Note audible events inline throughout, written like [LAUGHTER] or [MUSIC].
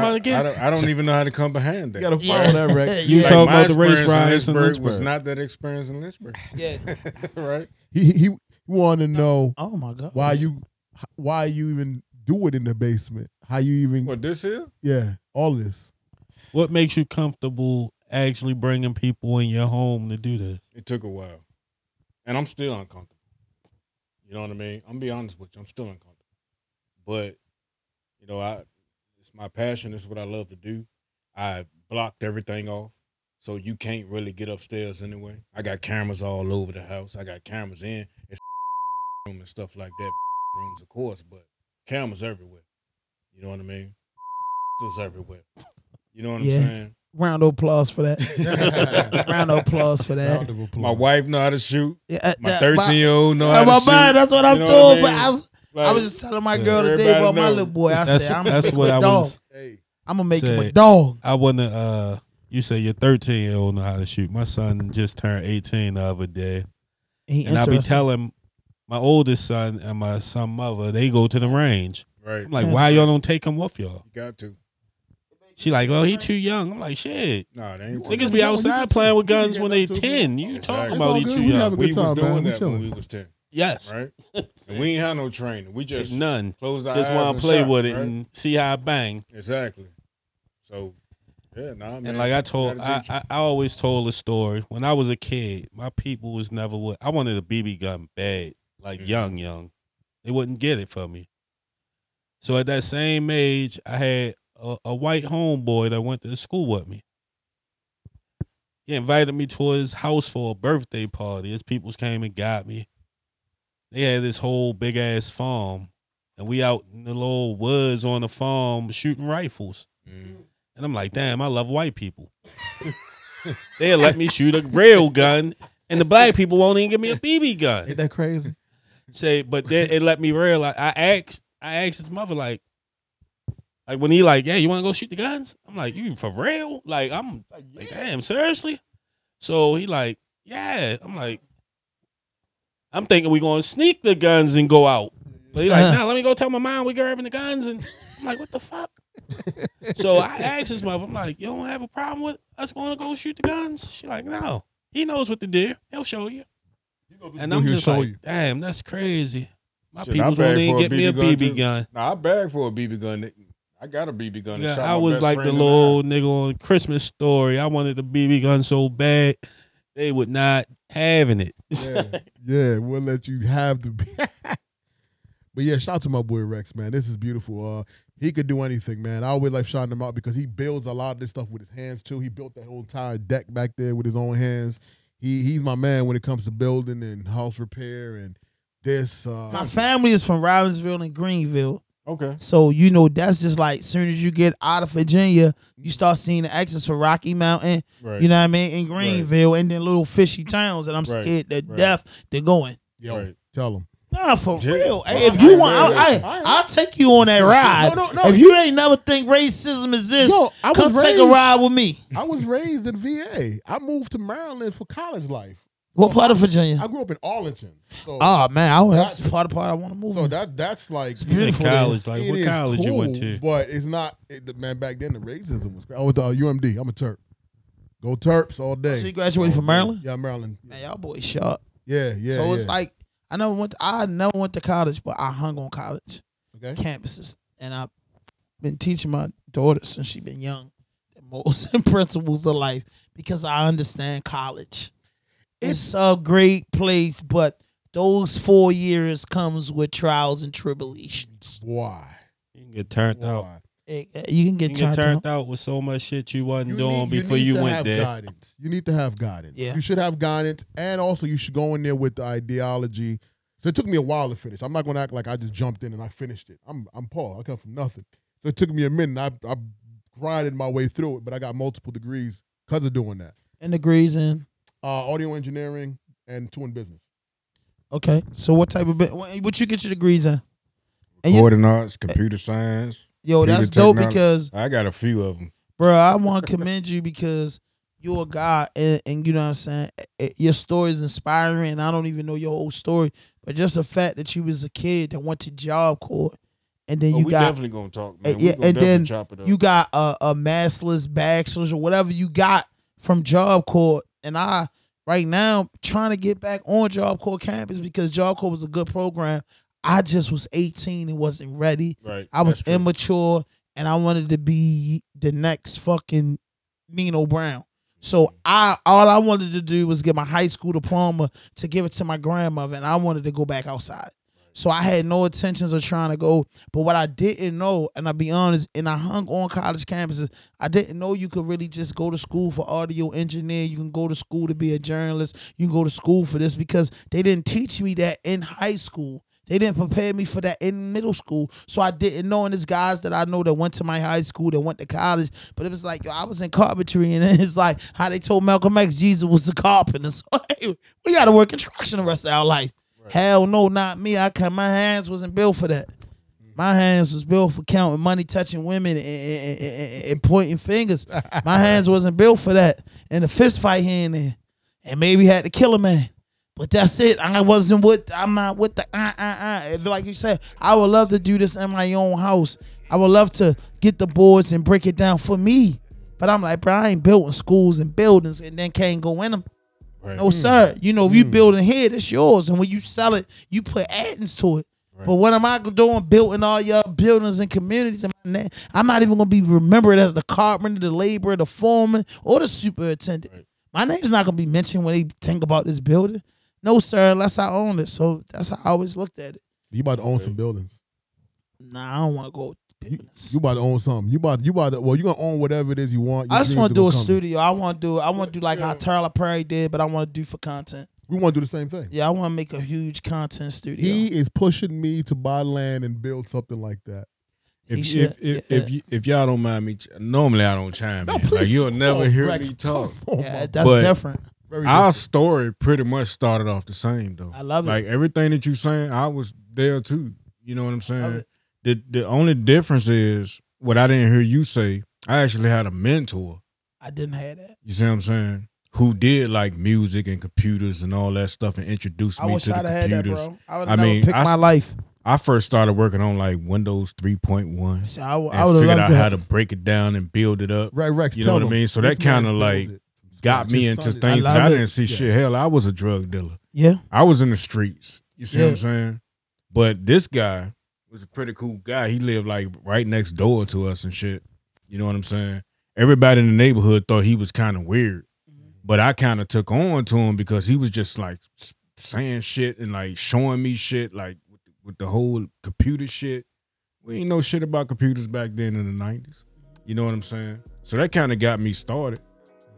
about I, again? I don't, I don't even know how to come behind that. You gotta Yeah. follow that, Rex. [LAUGHS] You Yeah. talking my about the race experience in riots in Lynchburg was not that experience in Lynchburg, [LAUGHS] Yeah. [LAUGHS] right? He he, he wanted to know Oh my god. why you why you even do it in the basement. How you even What this here? yeah all this. What makes you comfortable actually bringing people in your home to do this? It took a while, and I'm still uncomfortable. You know what I mean? I'm gonna be honest with you. I'm still uncomfortable, but you know, I it's my passion. It's what I love to do. I blocked everything off, so you can't really get upstairs anyway. I got cameras all over the house. I got cameras in it's [LAUGHS] room and stuff like that. [LAUGHS] Rooms, of course, but cameras everywhere. You know what I mean? [LAUGHS] It's everywhere. You know what Yeah. I'm saying? Round of applause for that. Round of applause for that. Applause. My wife know how to shoot. Yeah, uh, My 13 year old know Oh, how to my shoot. man, that's what I'm You know told. what I But? I was, I was just telling my So girl today everybody about my little boy. I That's- said, I'm that's gonna make what him I a dog. was- Hey, I'm gonna make him a dog. I wanna uh you say your 13 year old know how to shoot. My son just turned 18 the other day. He And I be telling my oldest son and my son mother, they go to the range. right. I'm like, why y'all don't take him with y'all? You got to. She like, well, he too young. I'm like, shit. Nah, they ain't Niggas be outside playing with guns when they up 10. You Exactly. talking about all he too We young. a We was doing man. That when we was 10, Yes. right? [LAUGHS] and we ain't had no training. We just None. closed our Just want to play with it right? and see how it bang. Exactly. So, yeah, nah, man. And like I told, I. I, I always told a story. When I was a kid, my people was never what I wanted a BB gun bad, like Mhm. young, young. They wouldn't get it for me. So at that same age, I had a, a white homeboy that went to school with me. He invited me to his house for a birthday party. His peoples came and got me. They had this whole big ass farm, and we out in the little woods on the farm shooting rifles. Mm. And I'm like, damn, I love white people. [LAUGHS] They'll let me shoot a real gun, and the black people won't even give me a BB gun. Ain't that crazy? Say, but then it let me realize. I asked, I asked his mother, like, like when he like, yeah, you want to go shoot the guns? I'm like, you for real? Like, I'm like, damn, seriously? So he like, yeah. I'm like, I'm thinking we're gonna sneak the guns and go out. But he like, Uh-huh. nah, let me go tell my mom we grabbing the guns, and I'm like, what the fuck? so I asked his mother, I'm like, you don't have a problem with us going to go shoot the guns? She like, no. He knows what to do. He'll show you. And I'm just like, you. damn, that's crazy. My Shit, I people's beg won't even for a get me a BB gun, gun. Nah, I bagged for a BB gun. I got a BB gun. Yeah, I was like the little nigga on Christmas story. I wanted the BB gun so bad, they would not having it. Yeah, [LAUGHS] yeah, we'll let you have the. [LAUGHS] but yeah, shout out to my boy Rex, man. This is beautiful. Uh, he could do anything, man. I always like shouting him out because he builds a lot of this stuff with his hands too. He built that whole entire deck back there with his own hands. He he's my man when it comes to building and house repair and this. Uh, My family is from Robbinsville and Greenville. Okay. So you know that's just like soon as you get out of Virginia, you start seeing the exits for Rocky Mountain. Right. You know what I mean? In Greenville and then little fishy towns that I'm Right, scared to right. death to going. yo, Right. tell them. Nah, for Yeah. real. Hey, Well, if you want, I, I, I'll take you on that ride. No, no, no. If you ain't never think racism exists, Yo, I was come take a ride with me. I was raised in VA. I moved to Maryland for college life. What part of Virginia? I grew up in Arlington. So, Oh man, I, that's That- part of part I want to move. so in. that that's like It's beautiful. there. college, like It what is college you went to? But it's not, it, man. Back then, the racism was. I went to uh, UMD. I'm a Terp. Go Terps all day. so you graduated from Maryland? Yeah, Maryland. Man, y'all boys sharp. Yeah, yeah. so it's yeah. like I never went. To, I never went to college, but I hung on college okay. campuses, and I've been teaching my daughter since she been young the morals [LAUGHS] and principles of life because I understand college. It's a great place, but those four years comes with trials and tribulations. Why? You can get turned out. Why? Eh, eh, You can You get can get turned turned out. out with so much shit you wasn't You doing need, before you, you, need to went have there. Guidance. You need to have guidance. Yeah. You should have guidance, and also you should go in there with the ideology. So it took me a while to finish. I'm not going to act like I just jumped in and I finished it. I'm I'm Paul. I come from nothing. So it took me a minute. I I grinded my way through it, but I got multiple degrees because of doing that. And degrees in. Uh, audio engineering and two in business. Okay, so what type of bit? What what you get your degrees in? And you, Recording arts, computer science. yo, computer that's dope technology. because I got a few of them. bro, I want to commend you because you're a guy, and, and you know what I'm saying. Eh, Your story is inspiring. And I don't even know your whole story, but just the fact that you was a kid that went to Job Corps and then Oh, you we got definitely gonna talk, man. We yeah, gonna and definitely then chop it up. you got a, a master's, bachelor's, or whatever you got from Job Corps. And I, right now, trying to get back on Job Corps campus because Job Corps was a good program. I just was 18 and wasn't ready. right. I was immature and I wanted to be the next fucking Nino Brown. So mm-hmm. I all I wanted to do was get my high school diploma to give it to my grandmother and I wanted to go back outside. So I had no intentions of trying to go. But what I didn't know, and I'll be honest, and I hung on college campuses, I didn't know you could really just go to school for audio engineer. You can go to school to be a journalist. You can go to school for this because they didn't teach me that in high school. They didn't prepare me for that in middle school. So I didn't know. And there's guys that I know that went to my high school, that went to college. But it was like, yo, I was in carpentry. And [LAUGHS] it's like how they told Malcolm X Jesus was a carpenter. [LAUGHS] So we got to work construction the rest of our life. Hell no, not me. I can My hands wasn't built for that. My hands was built for counting money, touching women, and, and- and- and pointing fingers. My [LAUGHS] hands wasn't built for that. And a fist fight here and there, and maybe had to kill a man. But that's it. I wasn't with. I'm not with the. Uh, uh, uh. Like you said, I would love to do this in my own house. I would love to get the boards and break it down for me. But I'm like, bro, I ain't building schools and buildings and then can't go in them. Right. No, sir. Mm. You know, if you mm. building here, it's yours. And when you sell it, you put addings to it. But what am I doing building all your buildings and communities? And I'm not even gonna be remembered as the carpenter, the laborer, the foreman, or the superintendent. Right. My name's not gonna be mentioned when they think about this building. No, sir, unless I own it. So that's how I always looked at it. You about to own some buildings. Nah, I don't want to go You, business. you about to own something. You about you about to, well, you gonna own whatever it is you want. I just want to do a gonna studio. I want to do. I want to do like how Tyler Perry did, but I want to do for content. We want to do the same thing. Yeah, I want to make a huge content studio. He is pushing me to buy land and build something like that. If should, if if, yeah. if, y- if y'all don't mind me, normally I don't chime No, in. please. Like you'll never Oh, hear Rex, me talk. come on, yeah, that's But- different. very Our different. story pretty much started off the same though. I love it. Like everything that you're saying, I was there too. You know what I'm Love saying? The the only difference is what I didn't hear you say. I actually had a mentor. I didn't have that. You see what I'm saying? Who did like music and computers and all that stuff and introduced I me wish to I'd the have had that, computers. bro. I would I have mean, picked I my life. I first started working on like Windows 3.1 So I, would- and I would have figured loved out to. how have- to break it down and build it up. Right, Rex. You tell know what I them. mean? So This that man kinda, built like, it. Got me into is- things I I didn't see Yeah. shit. Hell, I was a drug dealer. yeah, I was in the streets. You see what Yeah. I'm saying? But this guy was a pretty cool guy. He lived like right next door to us and shit. You know what I'm saying? Everybody in the neighborhood thought he was kind of weird, mm-hmm. but I kind of took on to him because he was just like saying shit and like showing me shit, like with the, with the whole computer shit. We ain't know shit about computers back then in the '90s. You know what I'm saying? So that kind of got me started,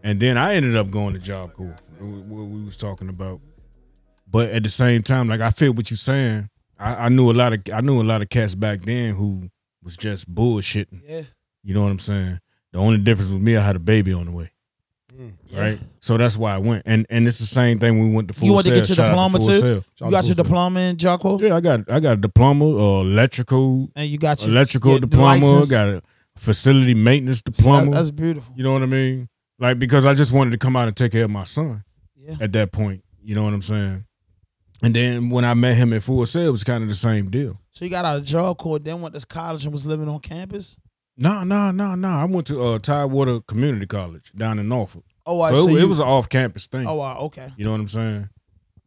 and then I ended up going to Job Corps, what we was talking about. But at the same time, like I feel what you're saying. I, I knew a lot of I knew a lot of cats back then who was just bullshitting. yeah, You know what I'm saying? The only difference with me, I had a baby on the way, Mm. yeah. right? So that's why I went. And and it's the same thing when we went to full You want to get your Shout diploma Full too? Sail. Shout You got your diploma in Job Corps, Yeah, I got I got a diploma, uh, electrical, and you got your electrical yeah, diploma, license. got a facility maintenance See, that- diploma. that's beautiful. you know what I mean? Like because I just wanted to come out and take care of my son. Yeah, at that point. You know what I'm saying? And then when I met him at Full Sail, it was kind of the same deal. so you got out of Job Corps, then went to college and was living on campus. No, no, no, no. I went to uh, Tidewater Community College down in Norfolk. Oh, I so see. it, it was an off-campus thing. Oh, wow, okay. You know what I'm saying?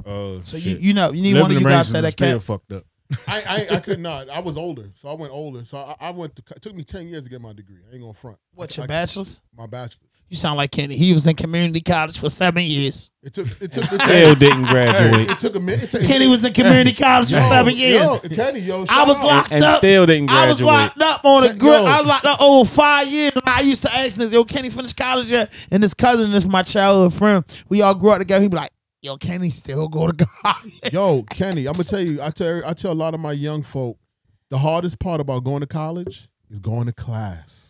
Uh, So shit. you you know you need Living one of you guys arrangements at is that still camp. fucked up. [LAUGHS] I, I I could not. I was older, so I went older. So I, I went to. It took me ten years to get my degree. I ain't gonna front. What I- your I- bachelor's? My bachelor's. You sound like Kenny. He was in community college for seven years. It took. It took. It Still took, didn't graduate. it took a minute. It Kenny was in community college for Yo, seven years. Yo, Kenny, yo, I was locked and up. And still didn't graduate. I was locked up on a Yo. grip. I was locked up over five years. And I used to ask this, yo, Kenny finished college yet? And this cousin, this my childhood friend, we all grew up together. He'd be like, yo, Kenny still go to [LAUGHS] college. Yo, Kenny, I'm gonna tell you. I tell. I tell a lot of my young folk, the hardest part about going to college is going to class.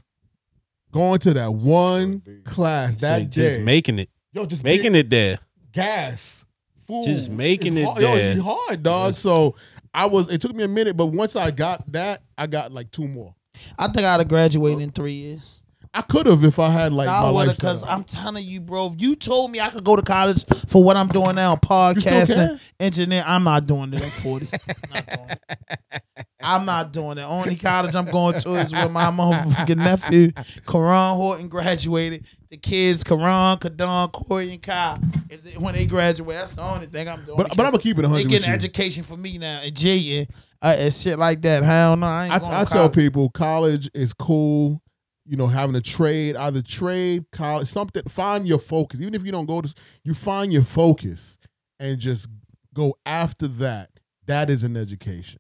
Going to that one class So that just day. making it, yo, just making it there. gas. Food. Just making It's it hard. Yo, there. it'd be hard, dog. So I was. It took me a minute, but once I got that, I got like two more. I think I'd have graduated in three years. I could have if I had like I my life. because I'm telling you, bro, if you told me I could go to college for what I'm doing now, podcasting, can? engineer, I'm not doing it at 40. [LAUGHS] Not doing it. I'm not doing it. Only college I'm going to is where my motherfucking nephew, Karan Horton, graduated. The kids, Karan, Kadon, Corey, and Kyle, they, when they graduate, that's the only thing I'm doing. But but I'm gonna keep it 100 they getting you. education for me now and Jay uh, and shit like that. Hell no, I ain't I, going I to tell people college is cool. You know, having a trade, either trade, college, something. Find your focus. Even if you don't go to, you find your focus and just go after that. That is an education.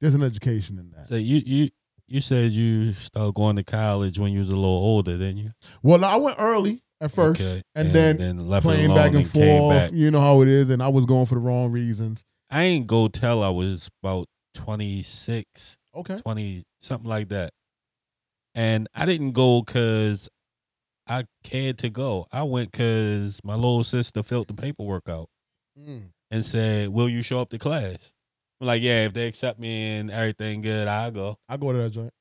There's an education in that. So you you you said you started going to college when you was a little older, didn't you? Well, I went early at first, Okay. and, then, left playing back and came forth. back. You know how it is, and I was going for the wrong reasons. I ain't go tell I was about 26, Okay. 20, something like that. And I didn't go because I cared to go. I went because my little sister filled the paperwork out Mm. and said, Will you show up to class? I'm like, Yeah, if they accept me and everything good, I'll go. I go to that joint.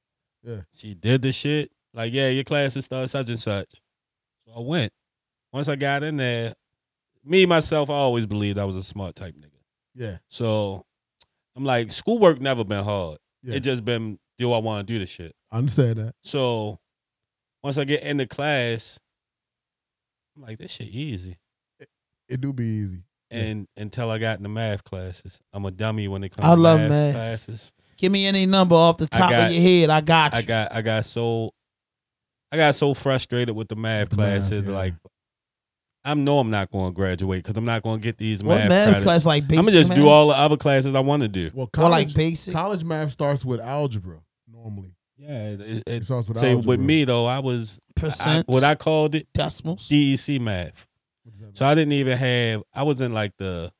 Yeah. She did the shit. Like, yeah, your class is start such and such. So I went. Once I got in there, me myself, I always believed I was a smart type nigga. Yeah. So I'm like, schoolwork never been hard. Yeah. It just been, do I want to do the shit? I understand that. So once I get in the class, I'm like, this shit easy. It do be easy. Yeah. And until I got in the math classes, I'm a dummy when it comes I to love math, math. classes. Give me any number off the I top got- of your head. I got you. I got I got so I got so frustrated with the math The math, classes. yeah. Like I know I'm not going to graduate because I'm not going to get these what math, math credits. class like basic? I'm gonna just math? do all the other classes I want to do. Well, or college, like basic. college math starts with algebra normally. Yeah, it, it, It it starts with say algebra. with me though, I was I, percent. what I called it decimals. DEC math. What does that So I didn't even have. I was in like the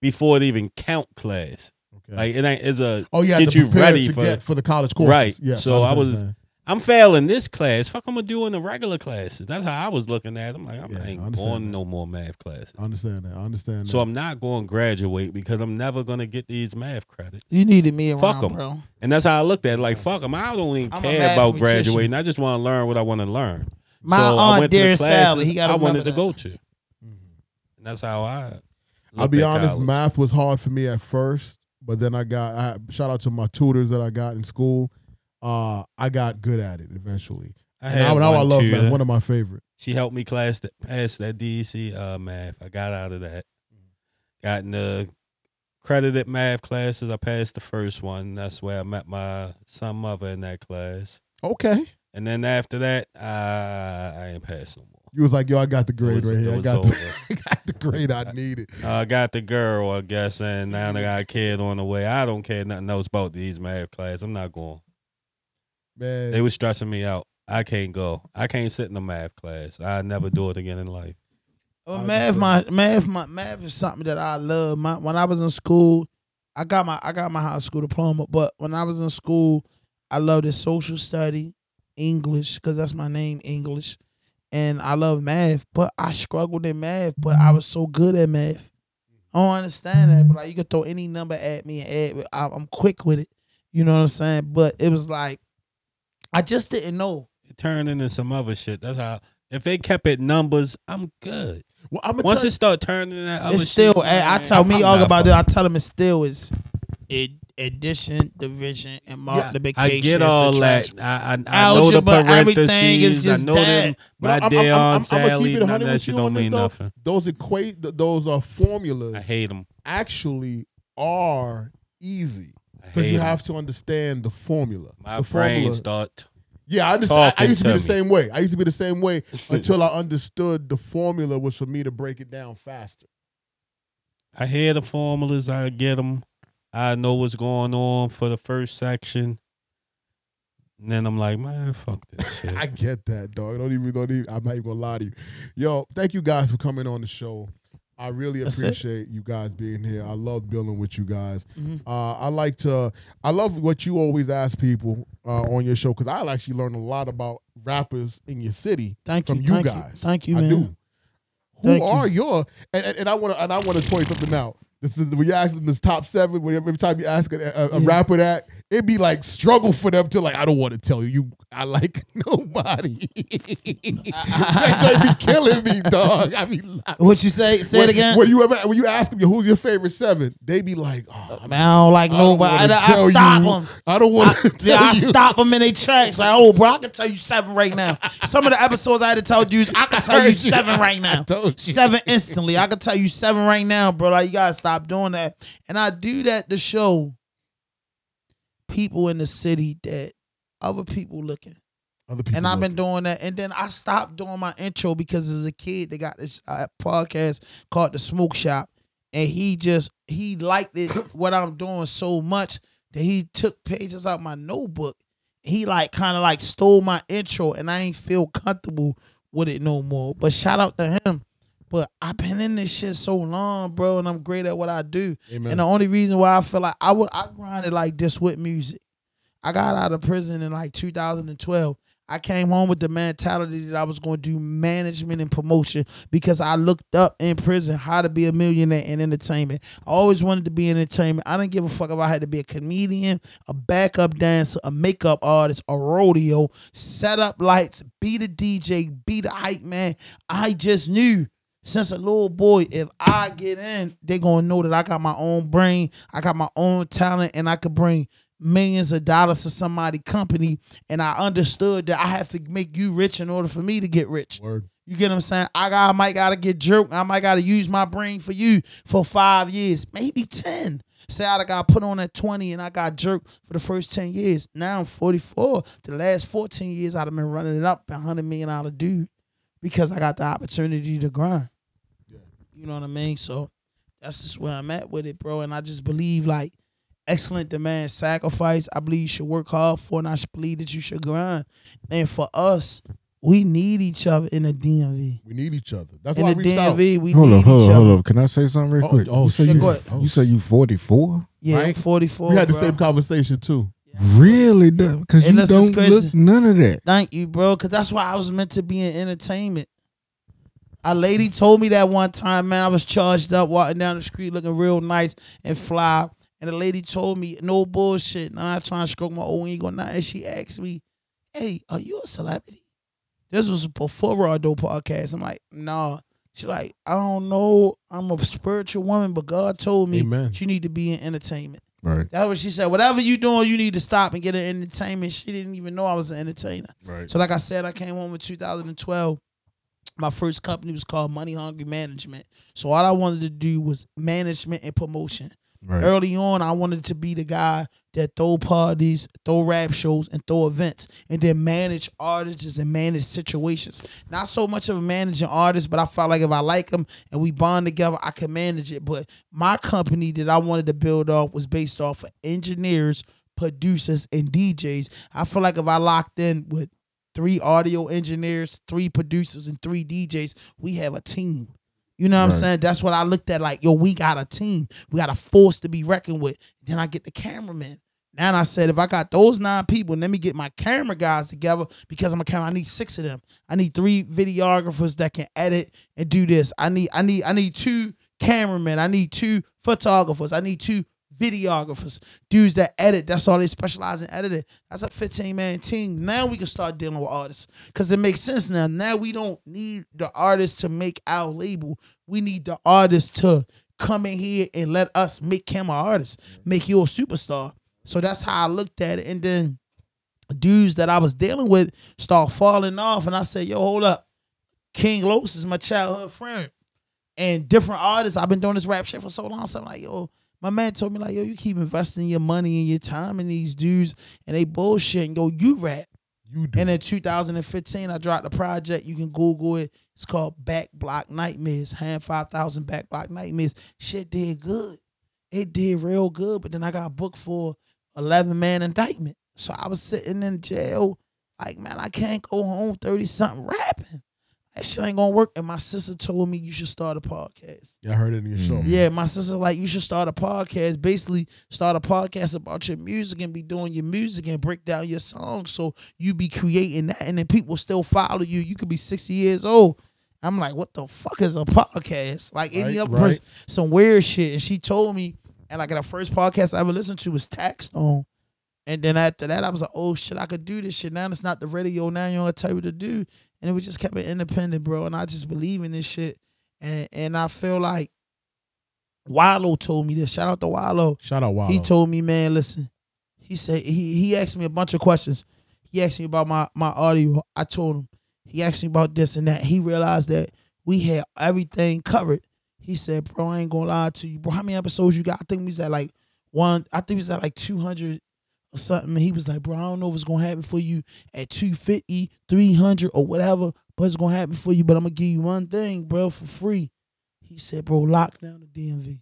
before it even count class. Okay. Like it ain't. It's a oh, yeah, get you ready to for- get for the college courses. Right. Yeah. So I was- you're. I'm failing this class. Fuck, I'm gonna do in the regular classes. That's how I was looking at. it. I'm like, I'm Yeah, ain't understand going that. no more math classes. I understand that. I understand. That. So that. I'm not going to graduate because I'm never going to get these math credits. You needed me around, Fuck 'em. bro. And that's how I looked at it. Like, fuck them. I don't even I'm care about mathematician. graduating. I just want to learn what I want to learn. My so I aunt went to the Dear Sally, classes he got I wanted to that. go to. And that's how I. I'll be honest. college. Math was hard for me at first, but then I got. I, shout out to my tutors that I got in school. Uh, I got good at it eventually. I And had now, now I love tutor. math. One of my favorite. She helped me class that pass that DEC uh, math. I got out of that. Got in the credited math classes. I passed the first one. That's where I met my son mother in that class. Okay. And then after that, uh, I ain't passed no more. You was like, yo, I got the grade was- right here. I got, the, [LAUGHS] I got the grade I needed. Uh, I got the girl, I guess, and now I got a kid on the way. I don't care nothing else about these math classes. I'm not going. Man, They was stressing me out. I can't go. I can't sit in a math class. I never do it again in life. Well, math, my math, my math is something that I love. My when I was in school, I got my I got my high school diploma. But when I was in school, I loved the social study, English, because that's my name, English, and I love math. But I struggled in math, but I was so good at math. I don't understand that, but like you could throw any number at me and add. I- I'm quick with it. You know what I'm saying? But it was like, I just didn't know. It turned into some other shit. That's how. If they kept it numbers, I'm good. well, I'm Once tell it start turning that other it's still. shit, I, I man, tell me I'm all about it. I tell them it still is ad- addition, division, and multiplication. I get all that. I, I, I know the parentheses. is just I know that. them. But My I'm- I'm- day I'm- on I'm- it None 100 of that shit don't mean though. nothing. those equate those are formulas I hate them. actually are easy because you you 'em. have to understand the formula. My the brain formula. start. Yeah, I understand. I, I used to be to the me. same way. I used to be the same way [LAUGHS] until I understood the formula was for me to break it down faster. I hear the formulas. I get them. I know what's going on for the first section. And then I'm like, man, fuck this [LAUGHS] shit. I get that, dog. Don't even, don't even. I'm not even gonna lie to you. Yo, thank you guys for coming on the show. I really That's it. appreciate you guys being here. I love building with you guys. Mhm. Uh, I like to. I love what you always ask people uh, on your show because I actually learn a lot about rappers in your city Thank you, from you thank guys. Thank you, I man. do. Who Thank you. are your and, and, and I want to and I want to point something out. This is when you ask them this top seven. Every time you ask a, a, a Yeah. rapper that, it'd be like struggle for them to like. I don't want to tell you. You, I like [LAUGHS] nobody. [LAUGHS] that joint be killing me, dog. I mean, What you say? Say when, it again. When you ever when you ask them who's your favorite seven, they be like, oh, Man, I don't like I don't nobody. I, I stop you. them. I don't want to I, [LAUGHS] yeah, I you. stop them in their tracks. Like, oh, bro, I can tell you seven right now. Some of the episodes I had to tell dudes, I can tell you heard you. seven right I now. told you. Seven instantly. I can tell you seven right now, bro. Like, you gotta stop doing that. And I do that to show people in the city that other people looking. Other people And I've been doing that. And then I stopped doing my intro because as a kid, they got this uh, podcast called The Smoke Shop. And he just, he liked it, [COUGHS] what I'm doing so much that he took pages out my notebook. He like kind of like stole my intro and I ain't feel comfortable with it no more. But shout out to him. But I've been in this shit so long, bro, and I'm great at what I do. Amen. And the only reason why I feel like I would I grinded like this with music. I got out of prison in like 2012. I came home with the mentality that I was going to do management and promotion because I looked up in prison how to be a millionaire in entertainment. I always wanted to be in entertainment. I didn't give a fuck if I had to be a comedian, a backup dancer, a makeup artist, a rodeo, set up lights, be the DJ, be the hype man. I just knew since a little boy, if I get in, they gonna know that I got my own brain, I got my own talent, and I could bring millions of dollars to somebody company. And I understood that I have to make you rich in order for me to get rich. Word. You get what I'm saying? I got I might gotta get jerked. I might gotta use my brain for you for five years, maybe ten. Say I got put on at 20 and I got jerked for the first 10 years. Now I'm 44. The last 14 years I'd have been running it up a hundred million dollar dude because I got the opportunity to grind. You know what I mean? So that's just where I'm at with it, bro. And I just believe like excellent demand sacrifice. I believe you should work hard for, and I believe that you should grind. And for us, we need each other in the DMV. We need each other. That's In why the I reached out. We Hold need up, hold each up, other. hold up. Can I say something real Oh, quick? oh, you say shit. you, Go you say you 44? Yeah, I'm 44. We had the bro. same conversation too. Really? Because you don't look none of that. Thank you, bro. Cause that's why I was meant to be in entertainment. A lady told me that one time, man. I was charged up walking down the street looking real nice and fly. And the lady told me, no bullshit. Now I'm not trying to stroke my own ego. Now, and she asked me, Hey, are you a celebrity? This was before Raw Dope podcast. I'm like, nah. She like, I don't know. I'm a spiritual woman, but God told me Amen. you need to be in entertainment. Right, That's what she said. Whatever you doing, you need to stop and get an entertainment. She didn't even know I was an entertainer. right. So, like I said, I came home in 2012. My first company was called Money Hungry Management. So all I wanted to do was management and promotion. Right. Early on, I wanted to be the guy that throw parties, throw rap shows, and throw events, and then manage artists and manage situations. Not so much of a managing artist, but I felt like if I like them and we bond together, I can manage it. But my company that I wanted to build off was based off of engineers, producers, and DJs. I feel like if I locked in with three audio engineers, three producers, and three DJs, we have a team. You know what I'm saying? That's what I looked at like, yo, we got a team. We got a force to be reckoned with. Then I get the cameraman. Now I said, if I got those nine people, let me get my camera guys together because I'm a camera. I need six of them. I need three videographers that can edit and do this. I need, I need, I need two cameramen. I need two photographers. I need two videographers, dudes that edit. That's all they specialize in editing. That's a 15 man team. Now we can start dealing with artists because it makes sense now. Now we don't need the artists to make our label. We need the artists to come in here and let us make him an artist, make you a superstar. So that's how I looked at it. And then dudes that I was dealing with start falling off, and I said, "Yo, hold up, King Los is my childhood friend." And different artists, I've been doing this rap shit for so long. So I'm like, yo, my man told me like, yo, you keep investing your money and your time in these dudes, and they bullshit. And yo, you rap. You do. And in 2015, I dropped a project. You can Google it. It's called Back Block Nightmares. Hamm 5,000 Back Block Nightmares. Shit did good. It did real good. But then I got booked for 11 man indictment. So I was sitting in jail. Like, man, I can't go home 30 something rapping. That shit ain't gonna work. And my sister told me you should start a podcast. Yeah, I heard it in your show. Mm. Yeah, my sister like you should start a podcast. Basically, start a podcast about your music and be doing your music and break down your songs. So you be creating that, and then people still follow you. You could be sixty years old. I'm like, what the fuck is a podcast? Like any Right, other right. person, some weird shit. And she told me, and like the first podcast I ever listened to was Taxed On. And then after that, I was like, oh shit, I could do this shit. Now it's not the radio. Now you know what tell you what to do. And it was just kept it independent, bro. And I just believe in this shit. And and I feel like Wallo told me this. Shout out to Wallo. Shout out Wild. He told me, man, listen. He said he he asked me a bunch of questions. He asked me about my my audio. I told him. He asked me about this and that. He realized that we had everything covered. He said, "Bro, I ain't gonna lie to you, bro. How many episodes you got? I think we was at like one. I think we was at like two hundred or something." He was like, "Bro, I don't know if it's gonna happen for you at 250, 300 or whatever, but it's gonna happen for you. But I'm gonna give you one thing, bro, for free." He said, "Bro, lock down the DMV."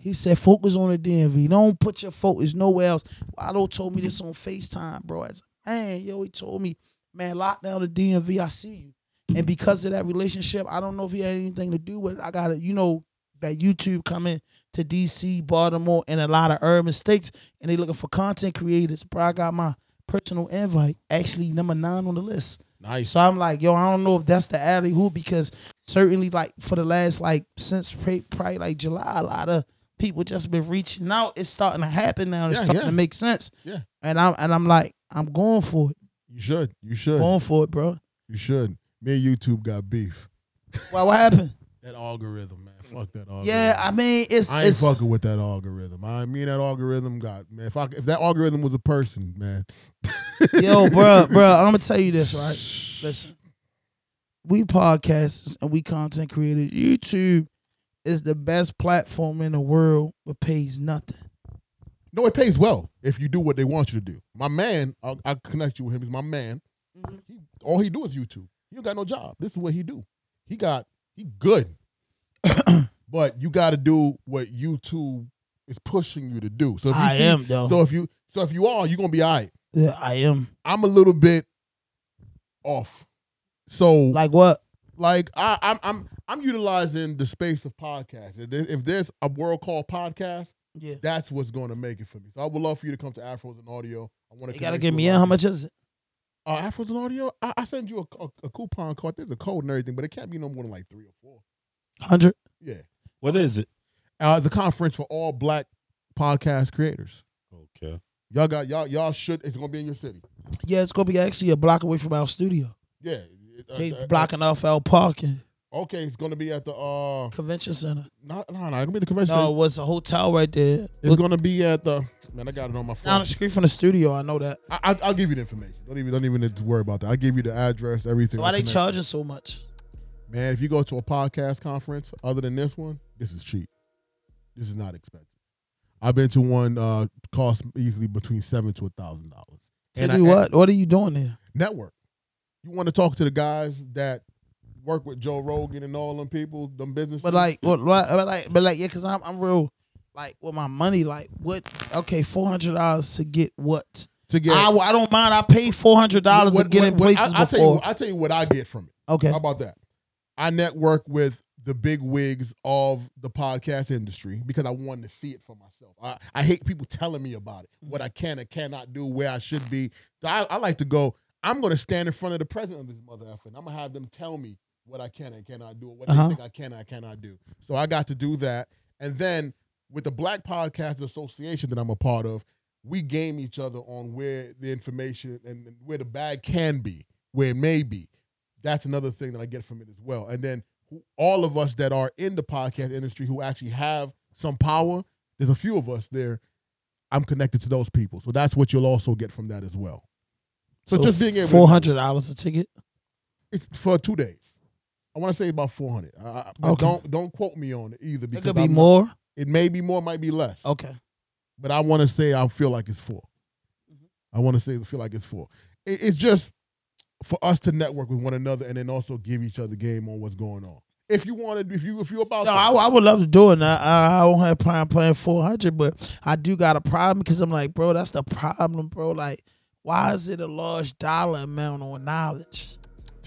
He said, focus on the DMV. Don't put your focus nowhere else. Wallo told me this on FaceTime, bro. As man, yo, he told me, man, lock down the DMV. I see you. And because of that relationship, I don't know if he had anything to do with it. I got to, you know, that YouTube coming to DC, Baltimore, and a lot of urban states, and they looking for content creators. Bro, I got my personal invite, actually number nine on the list. nice. So I'm like, yo, I don't know if that's the alley who because certainly like for the last like since probably like July, a lot of people just been reaching out. It's starting to happen now. It's Yeah, starting yeah. to make sense. Yeah. And I'm and I'm like, I'm going for it. You should. You should. Going for it, bro. You should. Me and YouTube got beef. Well, what happened? That algorithm, man. Fuck that algorithm. Yeah, I mean it's I ain't it's fucking with that algorithm. I mean that algorithm got man. If I if that algorithm was a person, man. [LAUGHS] yo, bro, [LAUGHS] bro. I'm gonna tell you this, right? Listen, we podcasters and we content creators. YouTube is the best platform in the world, but pays nothing. No, it pays well if you do what they want you to do. My man, I'll, I'll connect you with him. He's my man. Mhm. He, all he do is YouTube. He don't got no job. This is what he do. He got he good, [CLEARS THROAT] but you got to do what YouTube is pushing you to do. So if you I see, am though. So if you so if you are, you're gonna be all right. yeah, I am. I'm a little bit off. So Like what? like I, I'm I'm I'm utilizing the space of podcasts. If, there- if there's a world called podcast, Yeah. that's what's going to make it for me. So I would love for you to come to Afros and Audio. I want to. You gotta give me in. How much is it? Uh, Afros and Audio. I, I send you a, a, a coupon code. There's a code and everything, but it can't be no more than like three or four. Hundred. Yeah. What is it? Uh, the conference for all Black podcast creators. Okay. Y'all got y'all y'all should. It's gonna be in your city. Yeah, it's gonna be actually a block away from our studio. Yeah. Uh, They uh, blocking off our parking Okay, it's gonna be at the uh. convention center. No, no, no. It's gonna be the convention. No, it center. was a hotel right there. It's gonna be at the. Man, I got it on my phone. down the street from the studio. I know that. I, I, I'll give you the information. Don't even don't even need to worry about that. I'll give you the address, everything. Why I'll they connect. charging so much? Man, if you go to a podcast conference other than this one, this is cheap. This is not expensive. I've been to one uh cost easily between seven to a thousand dollars. And I- what? What are you doing there? Network. You want to talk to the guys that work with Joe Rogan and all them people, them businesses. But like, but like, but like, yeah, cause I'm, I'm real, like, with my money, like, what? Okay, four hundred dollars to get what? to get I, I don't mind. I paid four hundred dollars to get what- in what- places I, I'll tell you, before. I'll tell you what I get from it. okay, How about that? I network with the big wigs of the podcast industry because I wanted to see it for myself. I, I hate people telling me about it, what I can and cannot do, where I should be. So I, I like to go, I'm going to stand in front of the president of this mother effing. I'm going to have them tell me what I can and cannot do, what Uh-huh. they think I can and I cannot do. So I got to do that. And then with the Black Podcast Association that I'm a part of, we game each other on where the information and where the bag can be, where it may be that's another thing that I get from it as well. And then who, all of us that are in the podcast industry who actually have some power, there's a few of us there. I'm connected to those people, so that's what you'll also get from that as well. So, just being able four hundred dollars a ticket. It's for two days. I want to say about 400. I, I, Okay. Don't don't quote me on it either Because It because could be I'm not- more. it may be more, might be less. Okay, but I want to say I feel like it's 4 mm-hmm. I want to say I feel like it's four. It- it's just for us to network with one another and then also give each other game on what's going on. If you want to, if you if you're about no, that. I, I would love to do it. Now, I, I don't have problem playing four hundred, but I do got a problem because I'm like, bro, that's the problem, bro. Like, why is it a large dollar amount on knowledge?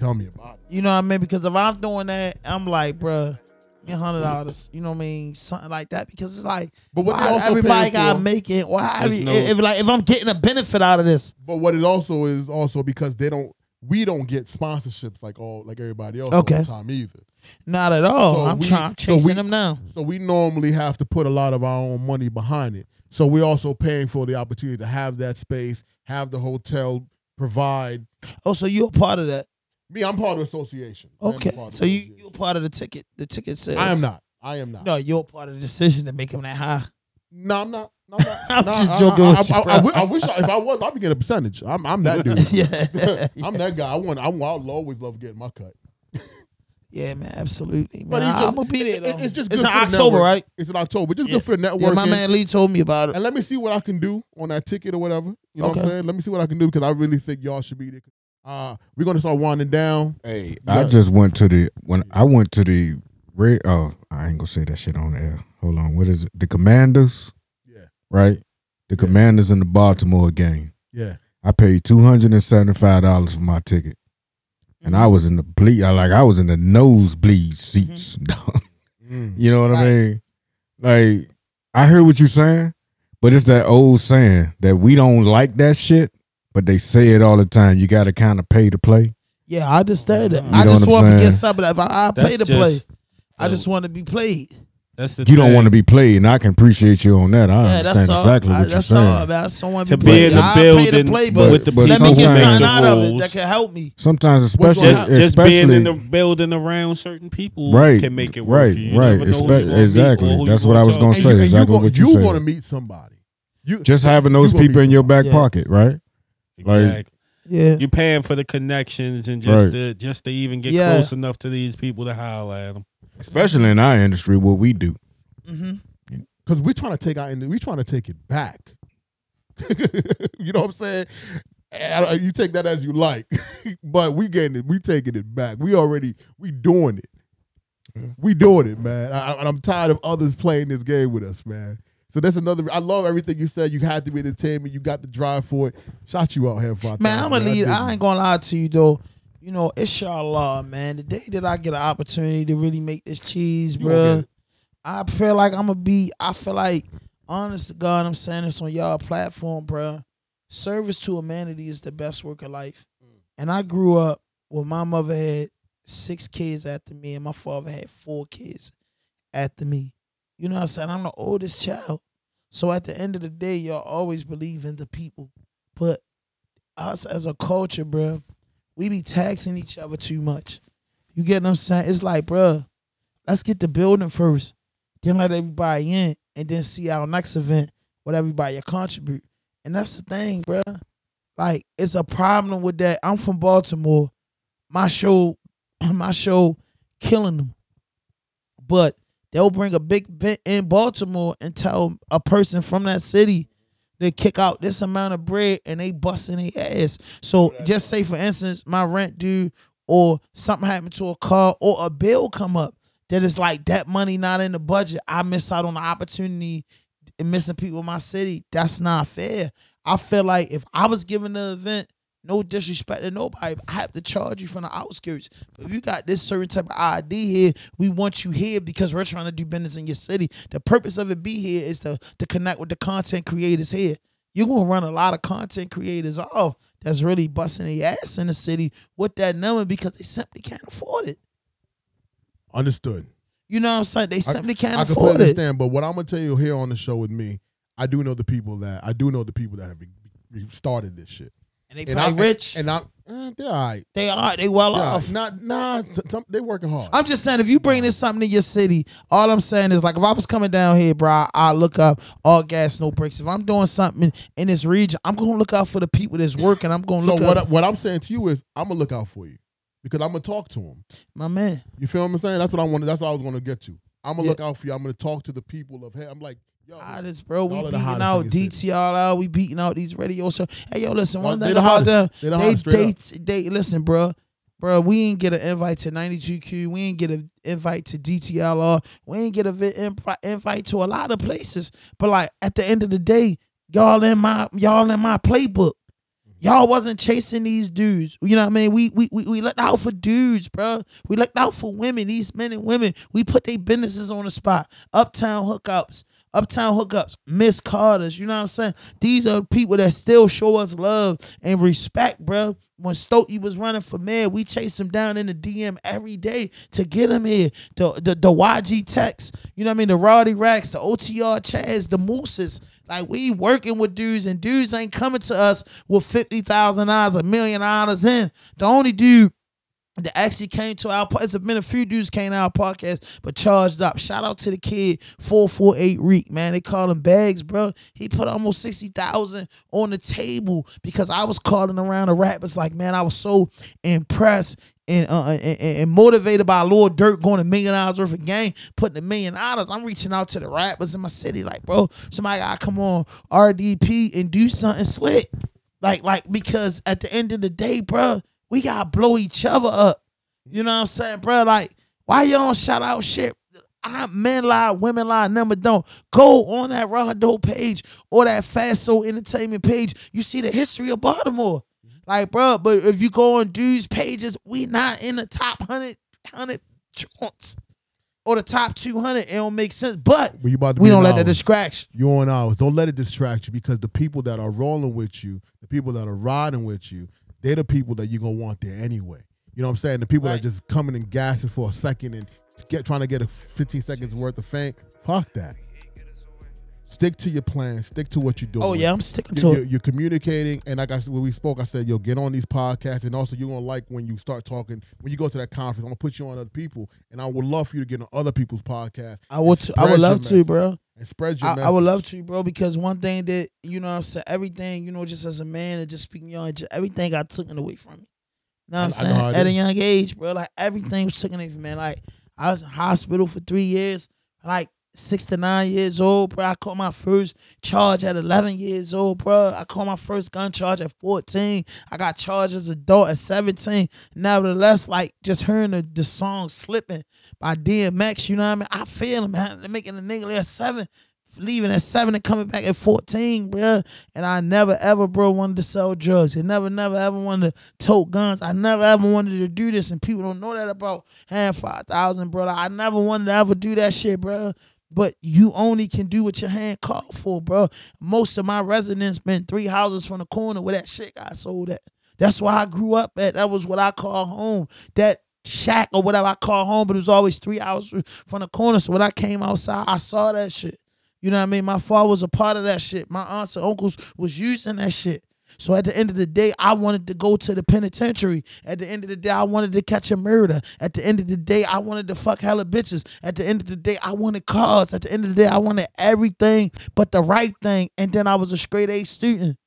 tell me about it. You know what I mean? Because if I'm doing that, I'm like, bruh, me hundred dollars. You know what I mean? Something like that. Because it's like, But what why everybody gotta make it? Why? I There's mean, no- if like if I'm getting a benefit out of this, But what it also is also because they don't we don't get sponsorships like all like everybody else Okay. all the time either. Not at all. So I'm we- trying, I'm so chasing we- them now. So we normally have to put a lot of our own money behind it. So we're also paying for the opportunity to have that space, have the hotel provide. Oh, so you're a part of that? Me, I'm part of the association. I am a Okay, so you you're part of the ticket. The ticket sales. I am not. I am not. No, you're part of the decision to make them that high. No, I'm not. No, I'm, not. [LAUGHS] I'm No, just I- joking I, with you, I, bro. I I wish I, if I was, I'd be getting a percentage. I'm, I'm that dude. [LAUGHS] [LAUGHS] yeah, I'm that guy. I want. I want. I'll always love getting my cut. yeah, man, absolutely, man. But it's I, just- am gonna be there. it- it's just it's good in for the October, network. right? It's in October. Just Yeah. good for the network. Yeah, my man Lee told me about it. And let me see what I can do on that ticket or whatever. You know what I'm saying? Let me see what I can do because I really think y'all should be there. Uh, we're gonna start winding down. Hey, Yeah. I just went to the when I went to the red. Oh, I ain't gonna say that shit on air. Hold on, what is it? The Commanders, Yeah, right? The Commanders in the Baltimore game. yeah. I paid two hundred and seventy five dollars for my ticket, and Mm-hmm. I was in the bleed. I like I was in the nosebleed seats. [LAUGHS] Mm. you know what I mean? Like I heard what you're saying, but it's that old saying that we don't like that shit, but they say it all the time. You got to kind of pay to play. Yeah, I understand that. You I know just what I'm want to get something. If I, I pay to play, just I just want to be played. That's the You don't thing. want to be played, and I can appreciate you on that. I yeah, understand all. exactly I, what you're that's saying. all. I, mean, I just don't want To to be be in played. the I pay to building play, but- but, with the but let me get sometimes- something out of it that can help me. Sometimes, What's especially, going just on? just being in the building around certain people Right, can make it work. right, for you. You right. never know who Espe- you gonna exactly. who you That's what I was gonna say. and exactly and you, what you you said. gonna meet somebody. You just having those people in your back pocket, right? Like- Exactly. Yeah, You're paying for the connections and just Right. to just to even get Yeah. close enough to these people to holler at them. Especially in our industry, what we do. hmm because we're trying to take our we're trying to take it back. [LAUGHS] you know what I'm saying? You take that as you like, [LAUGHS] but we getting it. We taking it back. We already we doing it. We doing it, man. I, and I'm tired of others playing this game with us, man. So that's another. I love everything you said. You had to be entertainment. You got the drive for it. Shot you out here, for man, I'm gonna lead. I ain't gonna lie to you though. You know, inshallah, man. The day that I get an opportunity to really make this cheese, bro. I feel like I'm gonna be. I feel like, honest to God, I'm saying this on y'all platform, bro. Service to humanity is the best work of life. And I grew up where my mother had six kids after me, and my father had four kids after me. You know what I'm saying? I'm the oldest child. So at the end of the day, y'all always believe in the people. But us as a culture, bro, we be taxing each other too much. You get what I'm saying? It's like, bro, let's get the building first, then let everybody in, and then see our next event what everybody contribute. And that's the thing, bro. Like, it's a problem with that. I'm from Baltimore. My show, [CLEARS THROAT] my show, killing them. But they'll bring a big event in Baltimore and tell a person from that city to kick out this amount of bread and they busting their ass. So just say for instance, my rent due or something happened to a car or a bill come up that is like that money not in the budget. I miss out on the opportunity and missing people in my city. That's not fair. I feel like if I was given the event, no disrespect to nobody, I have to charge you from the outskirts. But if you got this certain type of ID here, we want you here because we're trying to do business in your city. The purpose of it be here is to to connect with the content creators here. You're gonna run a lot of content creators off that's really busting their ass in the city with that number because they simply can't afford it. Understood. You know what I'm saying? They simply can't I afford it. understand, but what I'm gonna tell you here on the show with me, I do know the people that I do know the people that have started this shit. And they And probably I, rich. and I, eh, they're all right. they are. They well Yeah, off. not nah. t- t- they working hard. I'm just saying, if you bring this something to your city, all I'm saying is like, if I was coming down here, bro, I, I look up all gas, no brakes. If I'm doing something in this region, I'm gonna look out for the people that's working. I'm gonna so look what? I, up what I'm saying to you is, I'm gonna look out for you because I'm gonna talk to them. my man. You feel what I'm saying? That's what I wanted. That's what I was gonna get to. I'm gonna Yeah. look out for you. I'm gonna talk to the people of. Hey, I'm like, yo, Hottest, bro. We Y'all are the beating out your DTLR out. We beating out these radio shows. Hey, yo, listen. One They thing the about them, They the they hottest, straight they, they listen, bro. Bro, we ain't get an invite to 92Q. We ain't get an invite to DTLR. We ain't get an vi- invite to a lot of places. But like at the end of the day, y'all in my y'all in my playbook. Mm-hmm. Y'all wasn't chasing these dudes. You know what I mean? We we we, we looked out for dudes, bro. We looked out for women, these men and women. We put their businesses on the spot. Uptown hookups, Uptown hookups, Miss Carter's. You know what I'm saying? These are people that still show us love and respect, bro. When Stokey was running for mayor, we chased him down in the DM every day to get him here. The the, the YG Tex, you know what I mean? The Roddy Racks, the OTR Chaz, the Mooses. Like we working with dudes, and dudes ain't coming to us with fifty thousand dollars, a million dollars in. The only dude that actually came to our it's been a few dudes came to our podcast but charged up shout out to the kid 448 Riqq man they call him bags bro he put almost 60000 on the table because i was calling around the rappers like man i was so impressed and, uh, and, and motivated by Lord Dirt going a million dollars worth of game, putting a million dollars. I'm reaching out to the rappers in my city, like, bro, somebody gotta come on RDP and do something slick. Like, like, because at the end of the day, bro, we gotta blow each other up. You know what I'm saying, bro? Like, why you don't shout out shit? I, men lie, women lie, number don't. Go on that Dope page or that Fast Soul Entertainment page. You see the history of Baltimore. Like, bro, but if you go on dudes' pages, we not in the top 100, 100 joints or the top 200. It don't make sense. But about we don't let that distract you. you on ours. Don't let it distract you because the people that are rolling with you, the people that are riding with you, they're the people that you're gonna want there anyway. You know what I'm saying? The people Right. that just coming and gassing for a second and get trying to get a 15 seconds worth of fame. Fuck that. Stick to your plan. Stick to what you're oh, doing. Oh, yeah, I'm sticking to you're, it. you're communicating, and like I said, when we spoke, I said, "Yo, get on these podcasts, and also you're gonna like when you start talking. When you go to that conference, I'm gonna put you on other people, and I would love for you to get on other people's podcasts. I would, and I would love to, bro. and spread your I. I would love to, bro, because one thing that you know, I said everything, you know, just as a man and just speaking young, just, everything got taken away from me. You know what I'm know saying? At a young age, bro, like everything was taken away from me. Like I was in hospital for three years, like six to nine years old, bro. I caught my first charge at 11 years old, bro. I caught my first gun charge at 14. I got charged as adult at 17. Nevertheless, like just hearing the, the song "Slipping" by DMX, you know what I mean? I feel him, man. They're making a nigga at seven, leaving at seven and coming back at 14, bro. And I never ever, bro, wanted to sell drugs. I never, never ever wanted to tote guns. I never ever wanted to do this. And people don't know that about Hamm 5,000, bro. Like, I never wanted to ever do that shit, bro. But you only can do what your hand called for, bro. Most of my residents been three houses from the corner where that shit got sold at. That's why I grew up at. That was what I call home. That shack or whatever I call home, but it was always three hours from the corner. So when I came outside, I saw that shit. You know what I mean? My father was a part of that shit. My aunts and uncles was using that shit. So at the end of the day, I wanted to go to the penitentiary. At the end of the day, I wanted to catch a murder. At the end of the day, I wanted to fuck hella bitches. At the end of the day, I wanted cars. At the end of the day, I wanted everything but the right thing. And then I was a straight A student.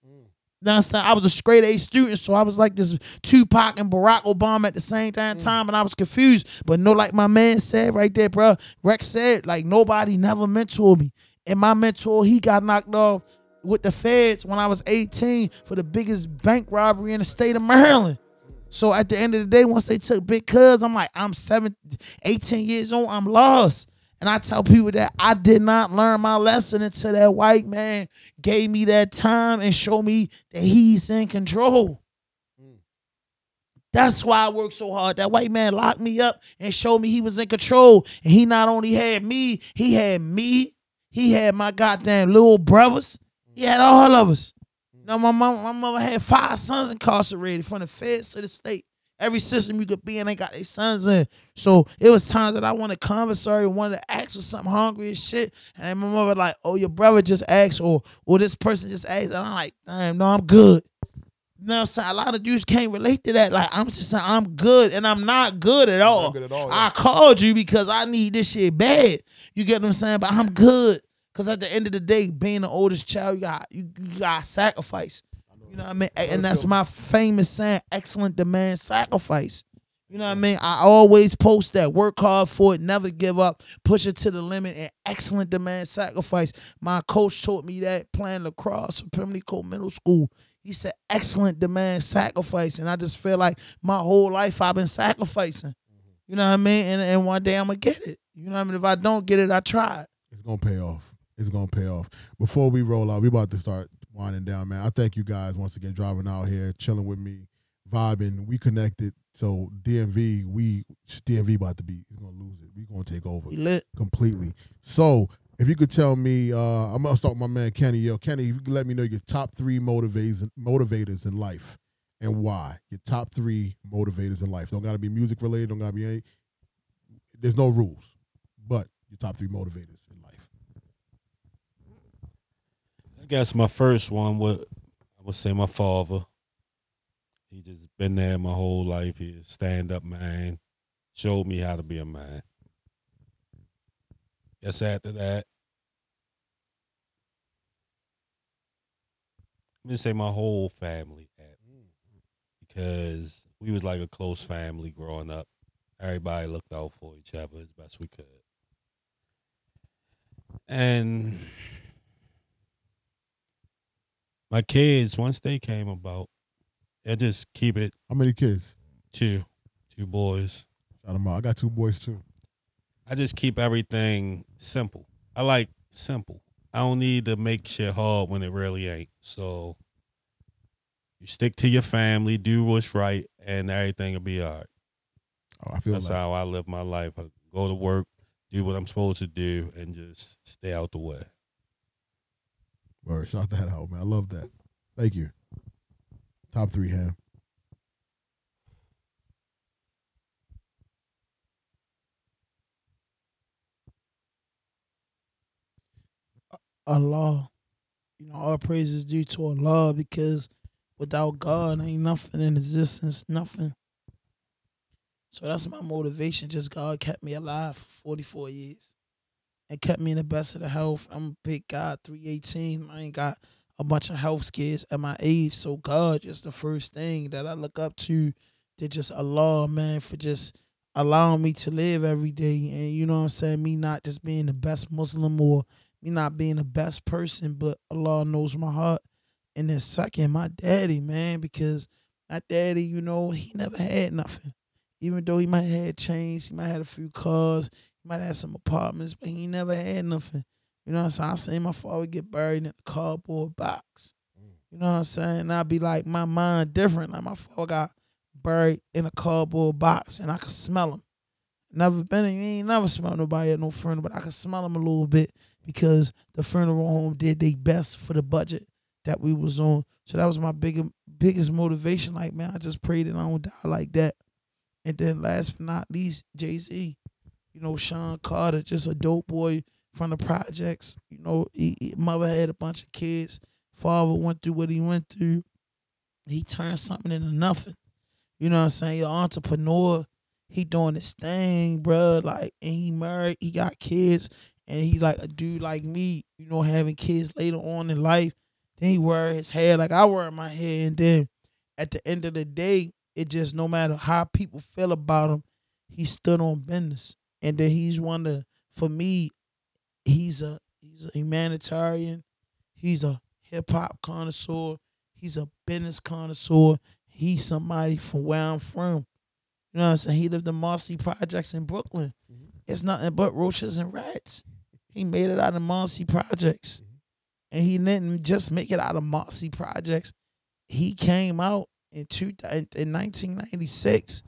I was a straight A student, so I was like this Tupac and Barack Obama at the same damn mm. time, and I was confused. But no, like my man said right there, bro. Rex said, like nobody never mentored me, and my mentor he got knocked off with the feds when I was 18 for the biggest bank robbery in the state of Maryland. So at the end of the day, once they took Big Cuz, I'm like, I'm seven, 18 years old, I'm lost. And I tell people that I did not learn my lesson until that white man gave me that time and showed me that he's in control. That's why I work so hard. That white man locked me up and showed me he was in control. And he not only had me, he had me, he had my goddamn little brothers, he had all of us. Mm. Now my mom, my mother had five sons incarcerated from the feds to the state. Every system you could be in, they got their sons in. So it was times that I wanted commissary, wanted to ask for something hungry and shit. And my mother like, oh, your brother just asked, or or this person just asked. And I'm like, damn, no, I'm good. You know what I'm saying? A lot of dudes can't relate to that. Like, I'm just saying I'm good, and I'm not good at all. good at all, I called you because I need this shit bad. You get what I'm saying? But I'm good. Cause at the end of the day, being the oldest child, you got you, you got sacrifice. You know what I mean? And that's my famous saying, excellent demand sacrifice. You know what I mean? I always post that. Work hard for it, never give up, push it to the limit, and excellent demand sacrifice. My coach taught me that playing lacrosse for Pimlico Middle School. He said excellent demand sacrifice. And I just feel like my whole life I've been sacrificing. You know what I mean? And, and one day I'm gonna get it. You know what I mean? If I don't get it, I tried. It's gonna pay off. It's gonna pay off. Before we roll out, we about to start winding down, man. I thank you guys once again driving out here, chilling with me, vibing. We connected. So DMV, we DMV about to be is gonna lose it. We gonna take over We lit. completely. So if you could tell me, uh, I'm gonna start with my man Kenny. Yo, Kenny, you let me know your top three motivators motivators in life and why. Your top three motivators in life. Don't gotta be music related. Don't gotta be any. There's no rules, but your top three motivators in life. I guess my first one would I would say my father. He just been there my whole life. He's a stand up man. Showed me how to be a man. Guess after that. I'm gonna say my whole family because we was like a close family growing up. Everybody looked out for each other as best we could. And my kids, once they came about, I just keep it How many kids? two, two boys. Shout them out. I got two boys too. I just keep everything simple. I like simple. I don't need to make shit hard when it really ain't. So you stick to your family, do what's right, and everything will be all right. Oh, I feel That's like how I live my life. I go to work, do what I'm supposed to do, and just stay out the way. Word, shout that out, man. I love that. Thank you. Top three, Hamm. Allah. You know, all praise is due to Allah because without God ain't nothing in existence, nothing. So that's my motivation. Just God kept me alive for 44 years and kept me in the best of the health. I'm a big God, 318. I ain't got a bunch of health scares at my age. So God is the first thing that I look up to to just Allah, man, for just allowing me to live every day. And you know what I'm saying? Me not just being the best Muslim or me not being the best person, but Allah knows my heart. And then second, my daddy, man, because my daddy, you know, he never had nothing. Even though he might have had chains, he might have had a few cars, might have some apartments, but he never had nothing. You know what I'm saying? I seen my father get buried in a cardboard box. Mm. You know what I'm saying? And I'd be like, my mind different. Like my father got buried in a cardboard box and I could smell him. Never been, he ain't never smelled nobody at no funeral, but I could smell him a little bit because the funeral home did their best for the budget that we was on. So that was my big, biggest motivation. Like, man, I just pray that I don't die like that. And then last but not least, Jay Z. You know, Sean Carter, just a dope boy from the projects. You know, he, he- mother had a bunch of kids. Father went through what he went through. He turned something into nothing. You know what I'm saying? Your entrepreneur, he doing his thing, bruh. Like, and he married, he got kids, and he like a dude like me, you know, having kids later on in life. Then he wear his hair like I wear my hair, and then at the end of the day, it just no matter how people feel about him, he stood on business. And then he's one of for me, he's a he's a humanitarian, he's a hip hop connoisseur, he's a business connoisseur, he's somebody from where I'm from. You know what I'm saying? He lived in Marcy Projects in Brooklyn. Mm-hmm. It's nothing but roaches and rats. He made it out of Marcy Projects. Mm-hmm. And he didn't just make it out of Marcy Projects. He came out in two in 1996.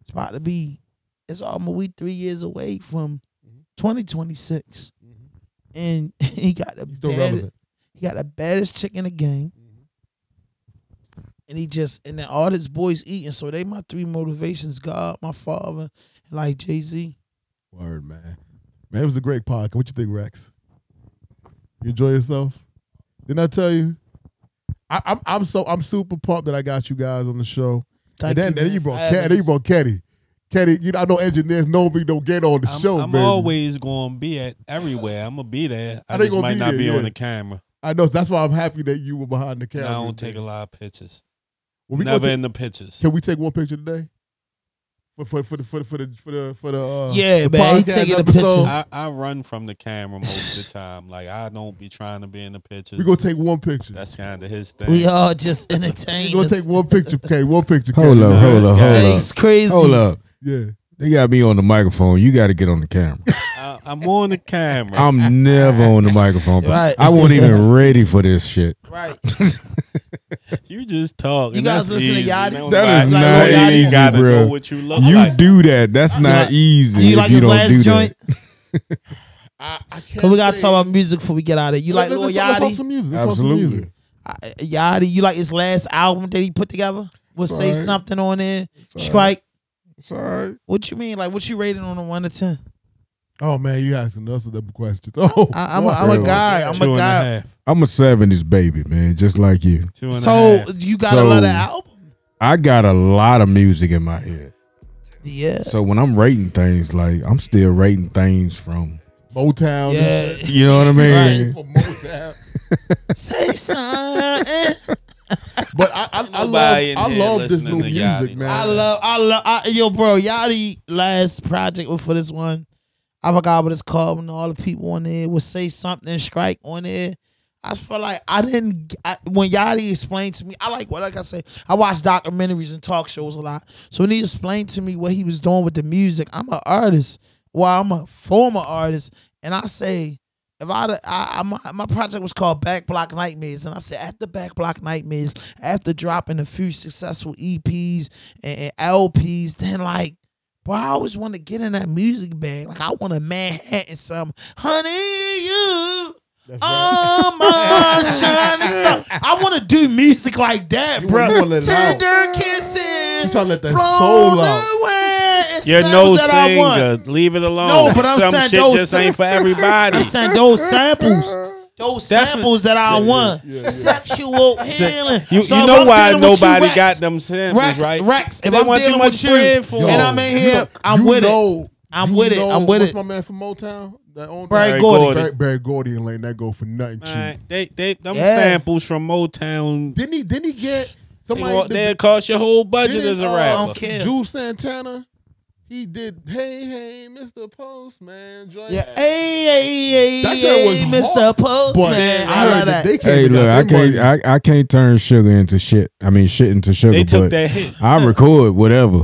It's about to be it's almost we three years away from Mhm. 2026. And [LAUGHS] he got the baddest, he got the baddest chick in the game. And he just and then all his boys eating. So they my three motivations: God, my father, and like Jay Z. Word, man. Man, it was a great podcast. What you think, Rex? You enjoy yourself? Didn't I tell you? I, I'm I'm so I'm super pumped that I got you guys on the show. Thank and then, then you brought Kenny. Then you brought Kenny. Kenny, you know I know engineers normally don't get on the I'm, show, I'm man. always gonna be at everywhere. I'm gonna be there. I, I just gonna might be not there, be yeah. on the camera. I know that's why I'm happy that you were behind the And camera. I don't take a lot of pictures. Well, we gonna Never take- in the pictures. Can we take one picture today? For for for the for the for the for the, for the uh, Yeah, the man, he podcast taking a episode? picture. I, I run from the camera most of the time. Like I don't be trying to be in the pictures. We gonna take one picture. That's kind of his thing. We all just entertaining. [LAUGHS] We entertained. gonna take one picture, Kenny. One picture. Hold Kenny. up, hold up, hold up. It's crazy. Hold up. Yeah. They got me on the microphone. You got to get on the camera. I, [LAUGHS] I'm on the camera. I'm never on the microphone. Right. I wasn't even [LAUGHS] ready for this shit. Right. [LAUGHS] you just talk. You guys that's listen to easy. Yachty? That is Like not Lil Yachty? You easy, gotta know bro. what you look You like. do that. That's not like- easy You if like you his don't last joint? I, I can't. Cause we gotta talk about music before we get out of here. You like Let- Lil let's talk- Yachty? some music. Let's talk some Absolutely. music. Uh, Yachty, you like his last album that he put together? Would say Alright. something on there. alright. Strike. It's all right. What you mean? Like what you rating on a one to ten? Oh man, you asking us the questions. Oh, I, I'm, a, boy. I'm a guy. I'm Two a and a guy. half. I'm a '70s baby, man, just like you. Two and a So half. you got So- a lot of album? I got a lot of music in my head. Yeah. So when I'm rating things, like I'm still rating things from, Motown. Yeah. and you know what I mean? For Motown. Say something. [LAUGHS] But I, I, I love, I love this new music, Yachty. man. I love, I love, I, yo, bro. Yachty last project was for this one. I forgot what it's called. When all the people on there would say something, strike on there. I just felt like I didn't. I, when Yachty explained to me, I like what, like I say, I watch documentaries and talk shows a lot. So when he explained to me what he was doing with the music, I'm an artist. Well, I'm a former artist, and I say, if I'd, I, I my, my project was called Back Block Nightmares, and I said after Back Block Nightmares, after dropping a few successful EPs and, and LPs, then like, bro, I always want to get in that music bag. Like I want a Manhattan some, honey, you That's my [LAUGHS] shining star. I want to do music like that, You bro. wanna- you wanna let it out. Tender kisses, You trying to let that soul out. Away. It You're no that I want. singer. Leave it alone. No, but I'm Some saying shit those just sam- ain't for everybody. I'm saying those samples, those Definitely. samples that I want, yeah, yeah. sexual [LAUGHS] healing. You, So you if know I'm why dealing with you, nobody Rex, got them samples, Rex, right? Rex, if they I'm want too dealing much with you, bread for and. I'm in you here, I'm you with it. I'm with it. I'm with what's it. my man from Motown? That owned Berry that? Gordy. Gordy. Berry, Berry Gordy ain't letting that go for nothing cheap. Man, they, they, them Yeah. samples from Motown, Didn't he? Didn't he get they, somebody? will- they'll cost your whole budget didn't, as a uh, rapper. don't. Juelz Santana. He did. Hey, hey, Mr. Postman. Join Yeah, hey, hey, hey, That shit hey, was Mr. hard, Postman. But I I love heard that that. they came Hey, and look, got I their can't, money. I, I can't turn sugar into shit. I mean, shit into sugar. They took but that hit. I record whatever.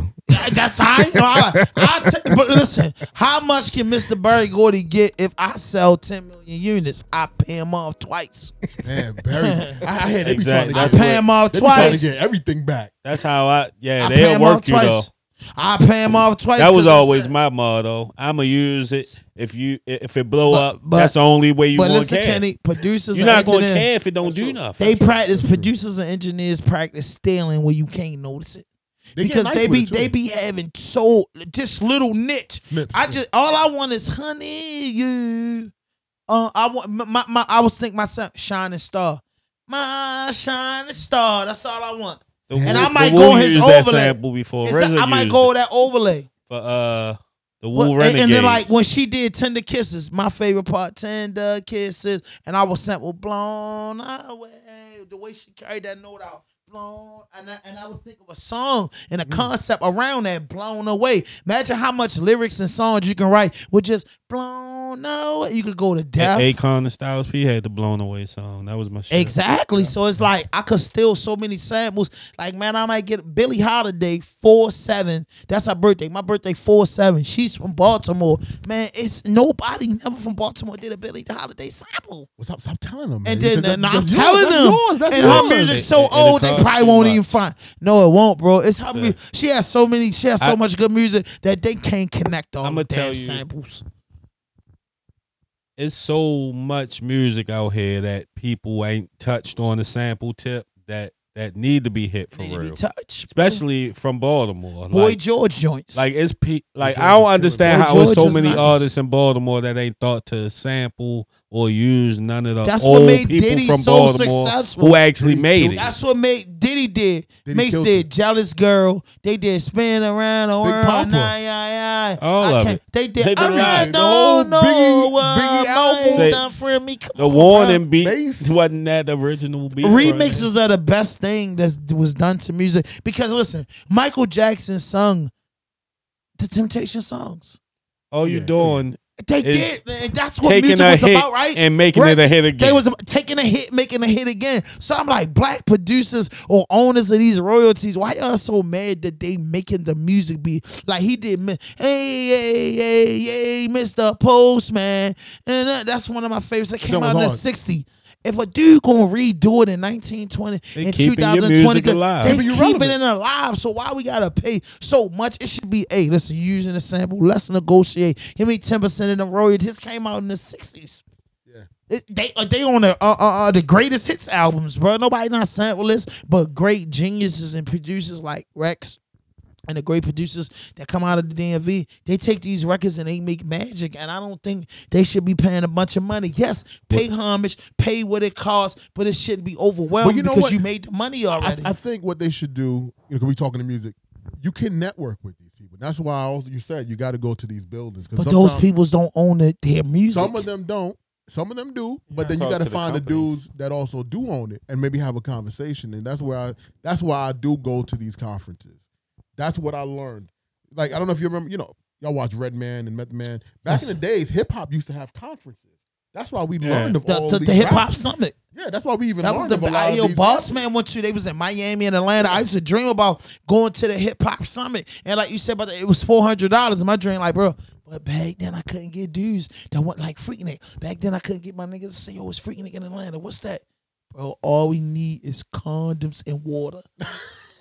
That's how I know. I, I t- but listen, how much can Mr. Berry Gordy get if I sell 10 million units? I pay him off twice. Man, Berry. [LAUGHS] I, I had they be Exactly. trying to I That's get, pay what- him off they be trying to twice. get everything back. That's how I, yeah, I pay they'll him off work you though. Twice. I pay him off twice. That was always my motto. I'ma use it if you if it blow But- up. but- that's the only way you But gonna listen, care. Kenny, producers You're and not gonna engineers, care if it don't do nothing. They practice producers and engineers practice stealing where you can't notice it. They get because nice they with be it, too. they be having so just little niche. Snips. I just all I want is honey you. Uh, I want my, my, my I was thinking myself shining star, my shining star. That's all I want. The and I might go his used that overlay. sample before. A- I might go that overlay. for uh the Wu Well, and, Renegades. and then like when she did tender kisses, my favorite part, tender kisses, and I was sample blown away. The way she carried that note out, blown, and I, and I would think of a song and a Mm. concept around that, blown away. Imagine how much lyrics and songs you can write with just blown away. You could go to death. Akon and Styles P had the blown away song. That was my shit. Exactly. So it's like I could steal so many samples. Like, man, I might get Billie Holiday four seven. That's her birthday. My birthday four seven. She's from Baltimore. Man, it's nobody never from Baltimore did a Billie Holiday sample. Well, stop, stop telling them. Man. And then That's- and that's I'm telling them, yours. That's and yours. her music's so And- and it old, they probably won't even find. No, it won't, bro. It's her. Yeah. She has so many. She has so I- much good music that they can't connect all I'ma the tell damn you- samples. It's so much music out here that people ain't touched on the sample tip that that need to be hit for Need to real. touched, bro. Especially from Baltimore. Boy like, George joints. like it's pe- like George I don't understand how it's so many nice. artists in Baltimore that ain't thought to sample or use none of the That's what old made people Diddy from so Baltimore successful. who actually Diddy made it. That's what made Diddy did. Diddy Mase did it. Jealous Girl. They did Spin Around the Big World. Papa. Nah, yeah, yeah. All I of it. They did. They did I a really lot. Don't know Biggie- what Biggie might album. Say- done for me. Come The on, warning bro. beat Mase. wasn't that the original beat. Remixes are the best thing that was done to music because listen, Michael Jackson sung the Temptation songs. All you Yeah. doing They did, and that's what taking music a was hit about, right? and making it a hit again. They was taking a hit, making a hit again. So I'm like, black producers or owners of these royalties, why are y'all so mad that they making the music be like he did? mi- Hey, hey, hey, hey, Mr. Postman, and uh, that's one of my favorites that came That out in the '60s. If a dude gonna redo it in 1920 They in keeping your 2020, music they alive. keep Keeping you keeping relevant. it alive. So why we gotta pay so much? It should be, hey, listen, you using the sample, let's negotiate. Give me 10 percent of the royalties. This came out in the 60s. Yeah. It, they uh, they on the uh, uh, uh, the greatest hits albums, bro. Nobody not sample this, but great geniuses and producers like Rex and the great producers that come out of the DMV, they take these records and they make magic. And I don't think they should be paying a bunch of money. Yes, pay homage, pay what it costs, but it shouldn't be overwhelming you know because what? you made the money already. I think what they should do, you know, 'cause we talking to music, you can network with these people. That's why I also you said you got to go to these buildings. 'cause but those sometimes- people don't own it, their music. Some of them don't. Some of them do, but gotta then you got to to the find the dudes that also do own it and maybe have a conversation. And that's where I that's why I do go to these conferences. That's what I learned. Like I don't know if you remember, you know, y'all watch Redman and Method Man. Back Yes. in the days, hip hop used to have conferences. That's why we Yeah. learned of the, all the, the hip hop summit. Yeah, that's why we even That was learned the of a lot yo of these boss rappers. man went to. They was in Miami and Atlanta. I used to dream about going to the hip hop summit, and like you said, about the, it was four hundred dollars. In my dream, like bro, but back then I couldn't get dudes that went like freaking it. Back then I couldn't get my niggas to say, "Yo, it's Freaknik in Atlanta." What's that, bro? All we need is condoms and water. [LAUGHS]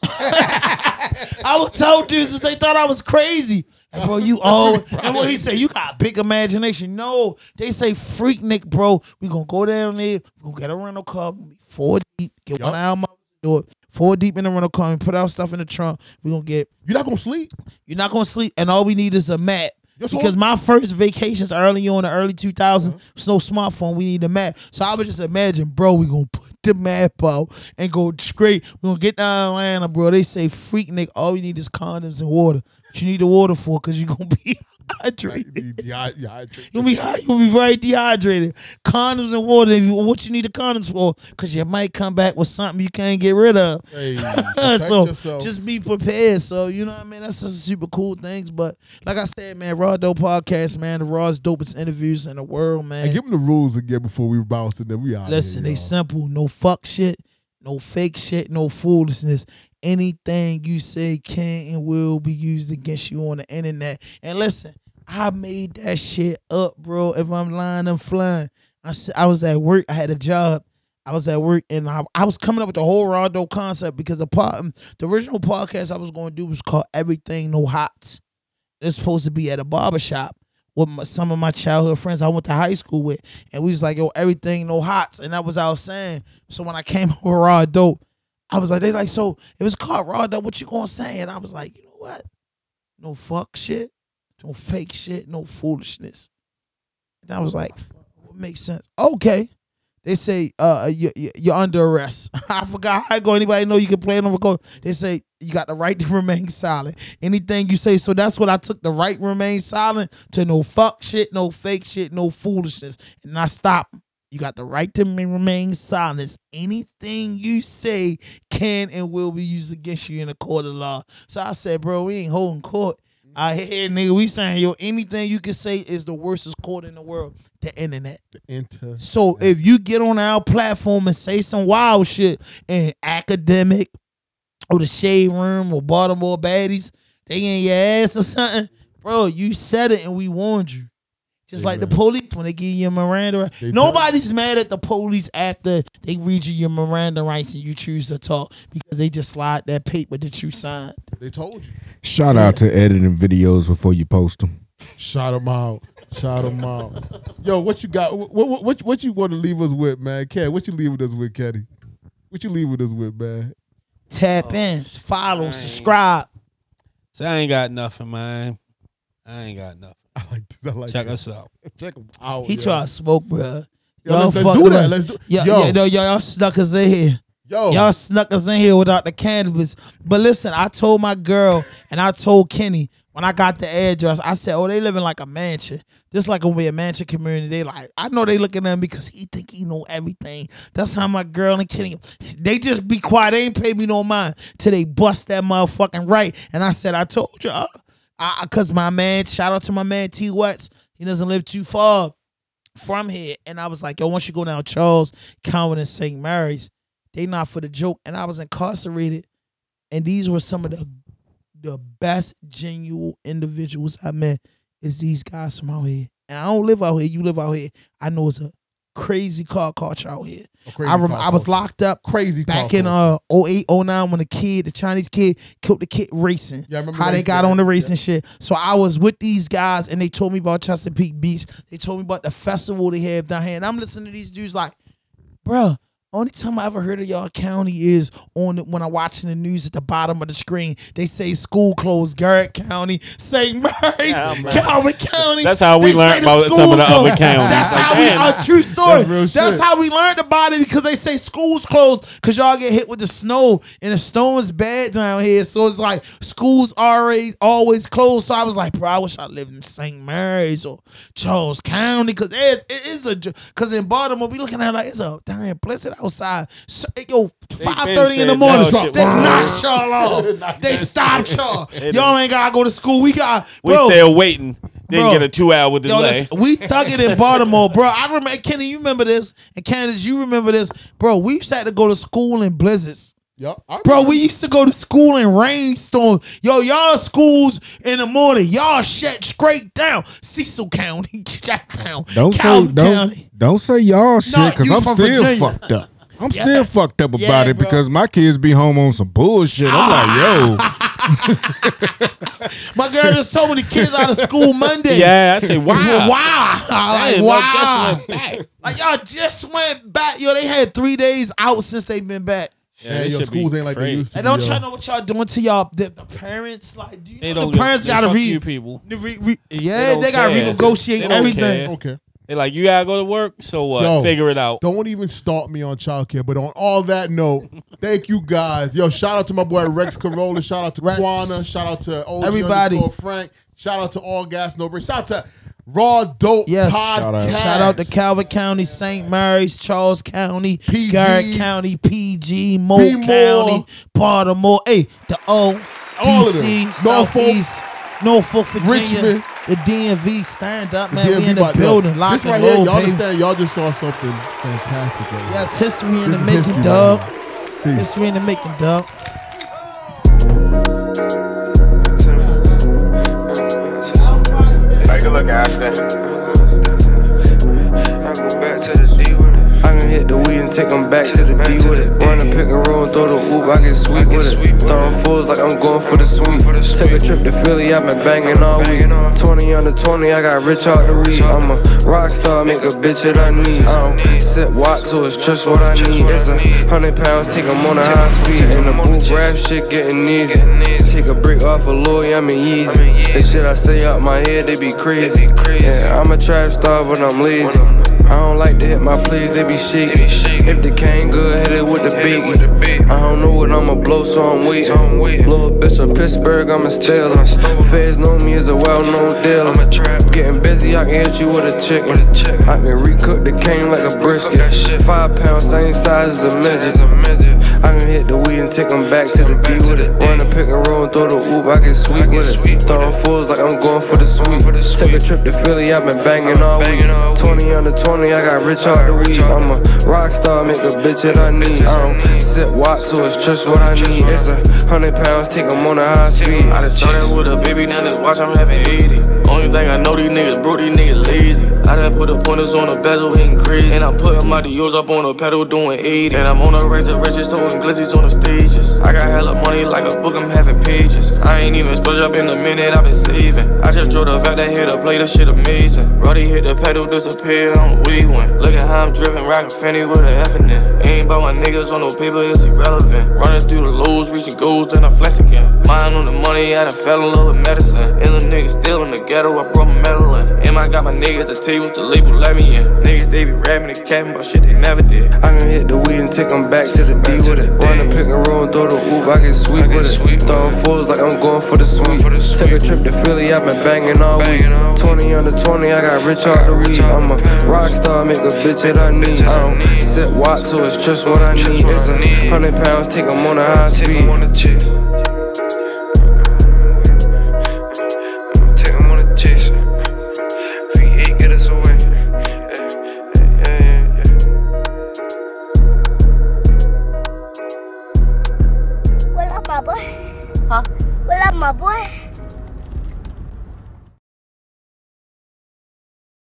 [LAUGHS] I was told dudes they thought I was crazy. Like, bro, you old. [LAUGHS] and what he said, you got big imagination. No, they say Freaknik, bro. We gonna go down there, we gonna get a rental car, we gonna be four deep, get Yup. one album the door, four deep in the rental car, and put our stuff in the trunk. We gonna get You're not gonna sleep. you're not gonna sleep, and all we need is a mat. That's all- Because my first vacations early on in the early 2000s, uh-huh. was no smartphone. We need a map. So I would just imagine, bro, we gonna put the map out and go straight. We gonna get down Atlanta, bro. They say Freaknik, all you need is condoms and water. What you need the water for? Cause you gonna be hydrated. yeah, yeah, You'll be you'll be very dehydrated. Condoms and water. If you, what you need the condoms for? Cause you might come back with something you can't get rid of. Hey, [LAUGHS] so yourself. just be prepared. So you know what I mean. That's just super cool things. But like I said, man, Raw Dope Podcast, man, the rawest dopest interviews in the world, man. and give them the rules again before we bounce and then we out. Listen, here, they simple. No fuck shit, no fake shit, no foolishness. Anything you say can and will be used against you on the internet. And listen, I made that shit up, bro. If I'm lying, I'm flying. I, I was at work. I had a job. I was at work and I, I was coming up with the whole dope concept because the part, um, the original podcast I was going to do was called Everything No Hots. It's supposed to be at a barbershop with my, some of my childhood friends I went to high school with, and we was like, "Yo, everything no hots," and that was was saying. So when I came [LAUGHS] with raw dope, I was like, "They like, so it was called raw dope. What you gonna say?" And I was like, "You know what? No fuck shit, no fake shit, no foolishness." And I was like, "What makes sense?" Okay. They say uh you, you- you're under arrest. [LAUGHS] I forgot how I go. Anybody know you can play it on record? They say you got the right to [LAUGHS] remain silent. Anything you say. So that's what I took the right remain silent to no fuck shit, no fake shit, no foolishness. And I stopped. You got the right to remain silent. Anything you say can and will be used against you in a court of law. So I said, bro, we ain't holding court. I hear nigga, we saying yo, anything you can say is the worstest court in the world, the internet. The Inter- So if you get on our platform and say some wild shit in Akademiks or the shade room or Baltimore baddies, they in your ass or something, bro, you said it and we warned you. Just like the police when they give you your Miranda. They Nobody's mad at the police after they read you your Miranda rights and you choose to talk because they just slide that paper that you signed. They told you. Shout out to editing videos before you post them. Shout them out. Shout them out. Yo, what you got? What what what, what you want to leave us with, man? Ken, what you leaving us with, Kenny? What you leaving us with, man? Tap Oh, in, follow, dang. subscribe. So I ain't got nothing, man. I ain't got nothing. [LAUGHS] I like this. I like Check that. us out. [LAUGHS] Check them out. He yo. try to smoke, bro. Yo, Y'all let's, let's do that. us. Let's do. Yeah, yo, yeah, no, y'all, y'all snuck us in here. yo, Y'all snuck us in here without the cannabis. But listen, I told my girl and I told Kenny when I got the address, I said, "Oh, they live in like a mansion. This like gonna be a mansion community." They like, I know they looking at him because he think he know everything. That's how my girl and Kenny, they just be quiet. They ain't pay me no mind till they bust that motherfucking right. And I said, I told you, uh, I, cause my man, shout out to my man T Watts. He doesn't live too far from here. And I was like, yo, once you go down Charles, Cowan, and St. Mary's, they not for the joke. And I was incarcerated. And these were some of the the best genuine individuals I met is these guys from out here. And I don't live out here. You live out here. I know it's a crazy car culture out here. I rem- I was locked up crazy back in uh 08, 09 when the kid, the Chinese kid, killed the kid racing. Yeah, I remember how they got on the yeah. racing shit. So I was with these guys and they told me about Chesapeake Beach. They told me about the festival they have down here. And I'm listening to these dudes like, bruh, only time I ever heard of y'all county is on the, when I'm watching the news at the bottom of the screen. They say school closed, Garrett County, St. Mary's, Yeah. Calvert County. That's how we learned about some of the other counties. That's Like, how we a true story. That's That's how we learned about it because they say schools closed because y'all get hit with the snow and the snow is bad down here. So it's like schools always always closed. So I was like, bro, I wish I lived in St. Mary's or Charles County because it is a because in Baltimore we looking at it like it's a damn blizzard outside. So, yo, five thirty in the morning, y'all shit they was knocked y'all [LAUGHS] off. they stopped y'all. [LAUGHS] Y'all ain't gotta go to school. We got We bro, still waiting. Didn't Bro. get a two hour Yo, delay. listen, we thug it in [LAUGHS] Baltimore, bro. I remember Kenny, you remember this, and Candace, you remember this, bro. We used to to go to school in blizzards, Yup. I bro. We used to go to school in rainstorms. Yo, y'all schools in the morning, y'all shut straight down. Cecil County, shut down. Don't Calvert say don't County. don't say y'all shit because you I'm from still Virginia. fucked up. I'm Yeah. still fucked up Yeah, about it bro. because my kids be home on some bullshit. I'm like, yo, [LAUGHS] My girl just told me the kids out of school Monday. yeah, I say wow. Wow. Like, Damn, wow. y'all just went back. Like, y'all just went back. Yo, they had three days out since they've been back. Yeah, Man, they your schools ain't like they used to. And don't be, y'all know what y'all doing to y'all the, the parents? Like, do you They know don't the parents gotta read? you people. re- re- They yeah, don't they, gotta renegotiate They don't everything. care. Okay. They like you gotta go to work. So what? Yo. Figure it out. Don't even start me on childcare. But on all that note, [LAUGHS] thank you guys. Yo, shout out to my boy Rex Corolla. Shout out to Rex. Quana. Shout out to OG Everybody. underscore Frank. Shout out to All Gas No Break. Shout out to Raw Dope Yes. Podcast. Shout out. Shout out to Calvert County, St. Mary's, Charles County, PG. Garrett County, PG, Moe Be more. County, Baltimore, hey, the O, All of. DC, Norfolk. Southeast, Norfolk, Virginia, Richmond. the DMV. Stand up, man. DMV we in the about- building, lock This and right here, y'all baby. understand? Y'all just saw something fantastic right here. Yes, history in This the making, history dog. right History in the making, dog. Take a look, Ashton. I can hit the weed and take them back to the B with it. Run a pick and roll and throw the whoop, I get sweet with it. Throwing fools like I'm going for the sweet. Take a trip to Philly, I've been banging all week. 20 under 20, I got rich out the weed. I'm a rock star, make a bitch at her knees. I don't sit watch, so it's just what I need. It's a hundred pounds, take 'em on a high speed. And the boot rap shit getting easy. Take a brick off a Louis, I'm in Yeezy. The shit I say out my head, they be crazy. Yeah, I'm a trap star, but I'm lazy. I don't like to hit my plays, they be shaky. If they came good, hit it with the biggie. I don't know what I'ma blow, so I'm waiting. Little bitch from Pittsburgh, I'm a Steeler. Feds know me as a well known dealer. Getting busy, I can hit you with a chicken. I can recook the cane like a brisket. Five pounds, same size as a midget. I can hit the weed and take 'em back to the D with it. Run a pick and roll and throw the whoop, I get sweet with it. Throwing fools like I'm going for the sweet. Take a trip to Philly, I've been banging all week. 20 under 20, I got rich out the weed. I'm a rock star, make a bitch at her knees. I don't sit watch, so it's just what I need. It's a hundred pounds, take 'em on a high speed. I just started with a baby, now this watch I'm having 80. Only thing I know these niggas broke, these niggas lazy. I done put the pointers on the bezel, hitting crazy. And I'm putting my Dios up on the pedal, doing 80. And I'm on the race to riches, throwing glizzies on the stages. I got hella money like a book, I'm having pages. I ain't even splurge up in a minute, I've been saving. I just drove the fact that hit to play, this shit amazing. Brody hit the pedal, disappeared on the weed went. Look at how I'm dripping, rockin' Fanny with an F in it. Ain't about my niggas on no paper, it's irrelevant. Running through the lows, reaching goals, then I flex again. Mind on the money, I done fell in love with medicine. And the niggas still in the ghetto, I brought my medal in. And I got my niggas at tables, the label let me in. Niggas, they be rapping and capping about shit they never did. I can hit the weed and take 'em back to the D with it. Run a pick and roll and throw the whoop, I get sweet with it. Throwing fools like I'm going for the sweet. Took a trip to Philly, I've been banging all week. 20 under 20, I got rich out the weed. I'm a rock star, make a bitch at I need. I don't sit watch, so it's just what I need. It's a hundred pounds, take 'em on a high speed. my boy.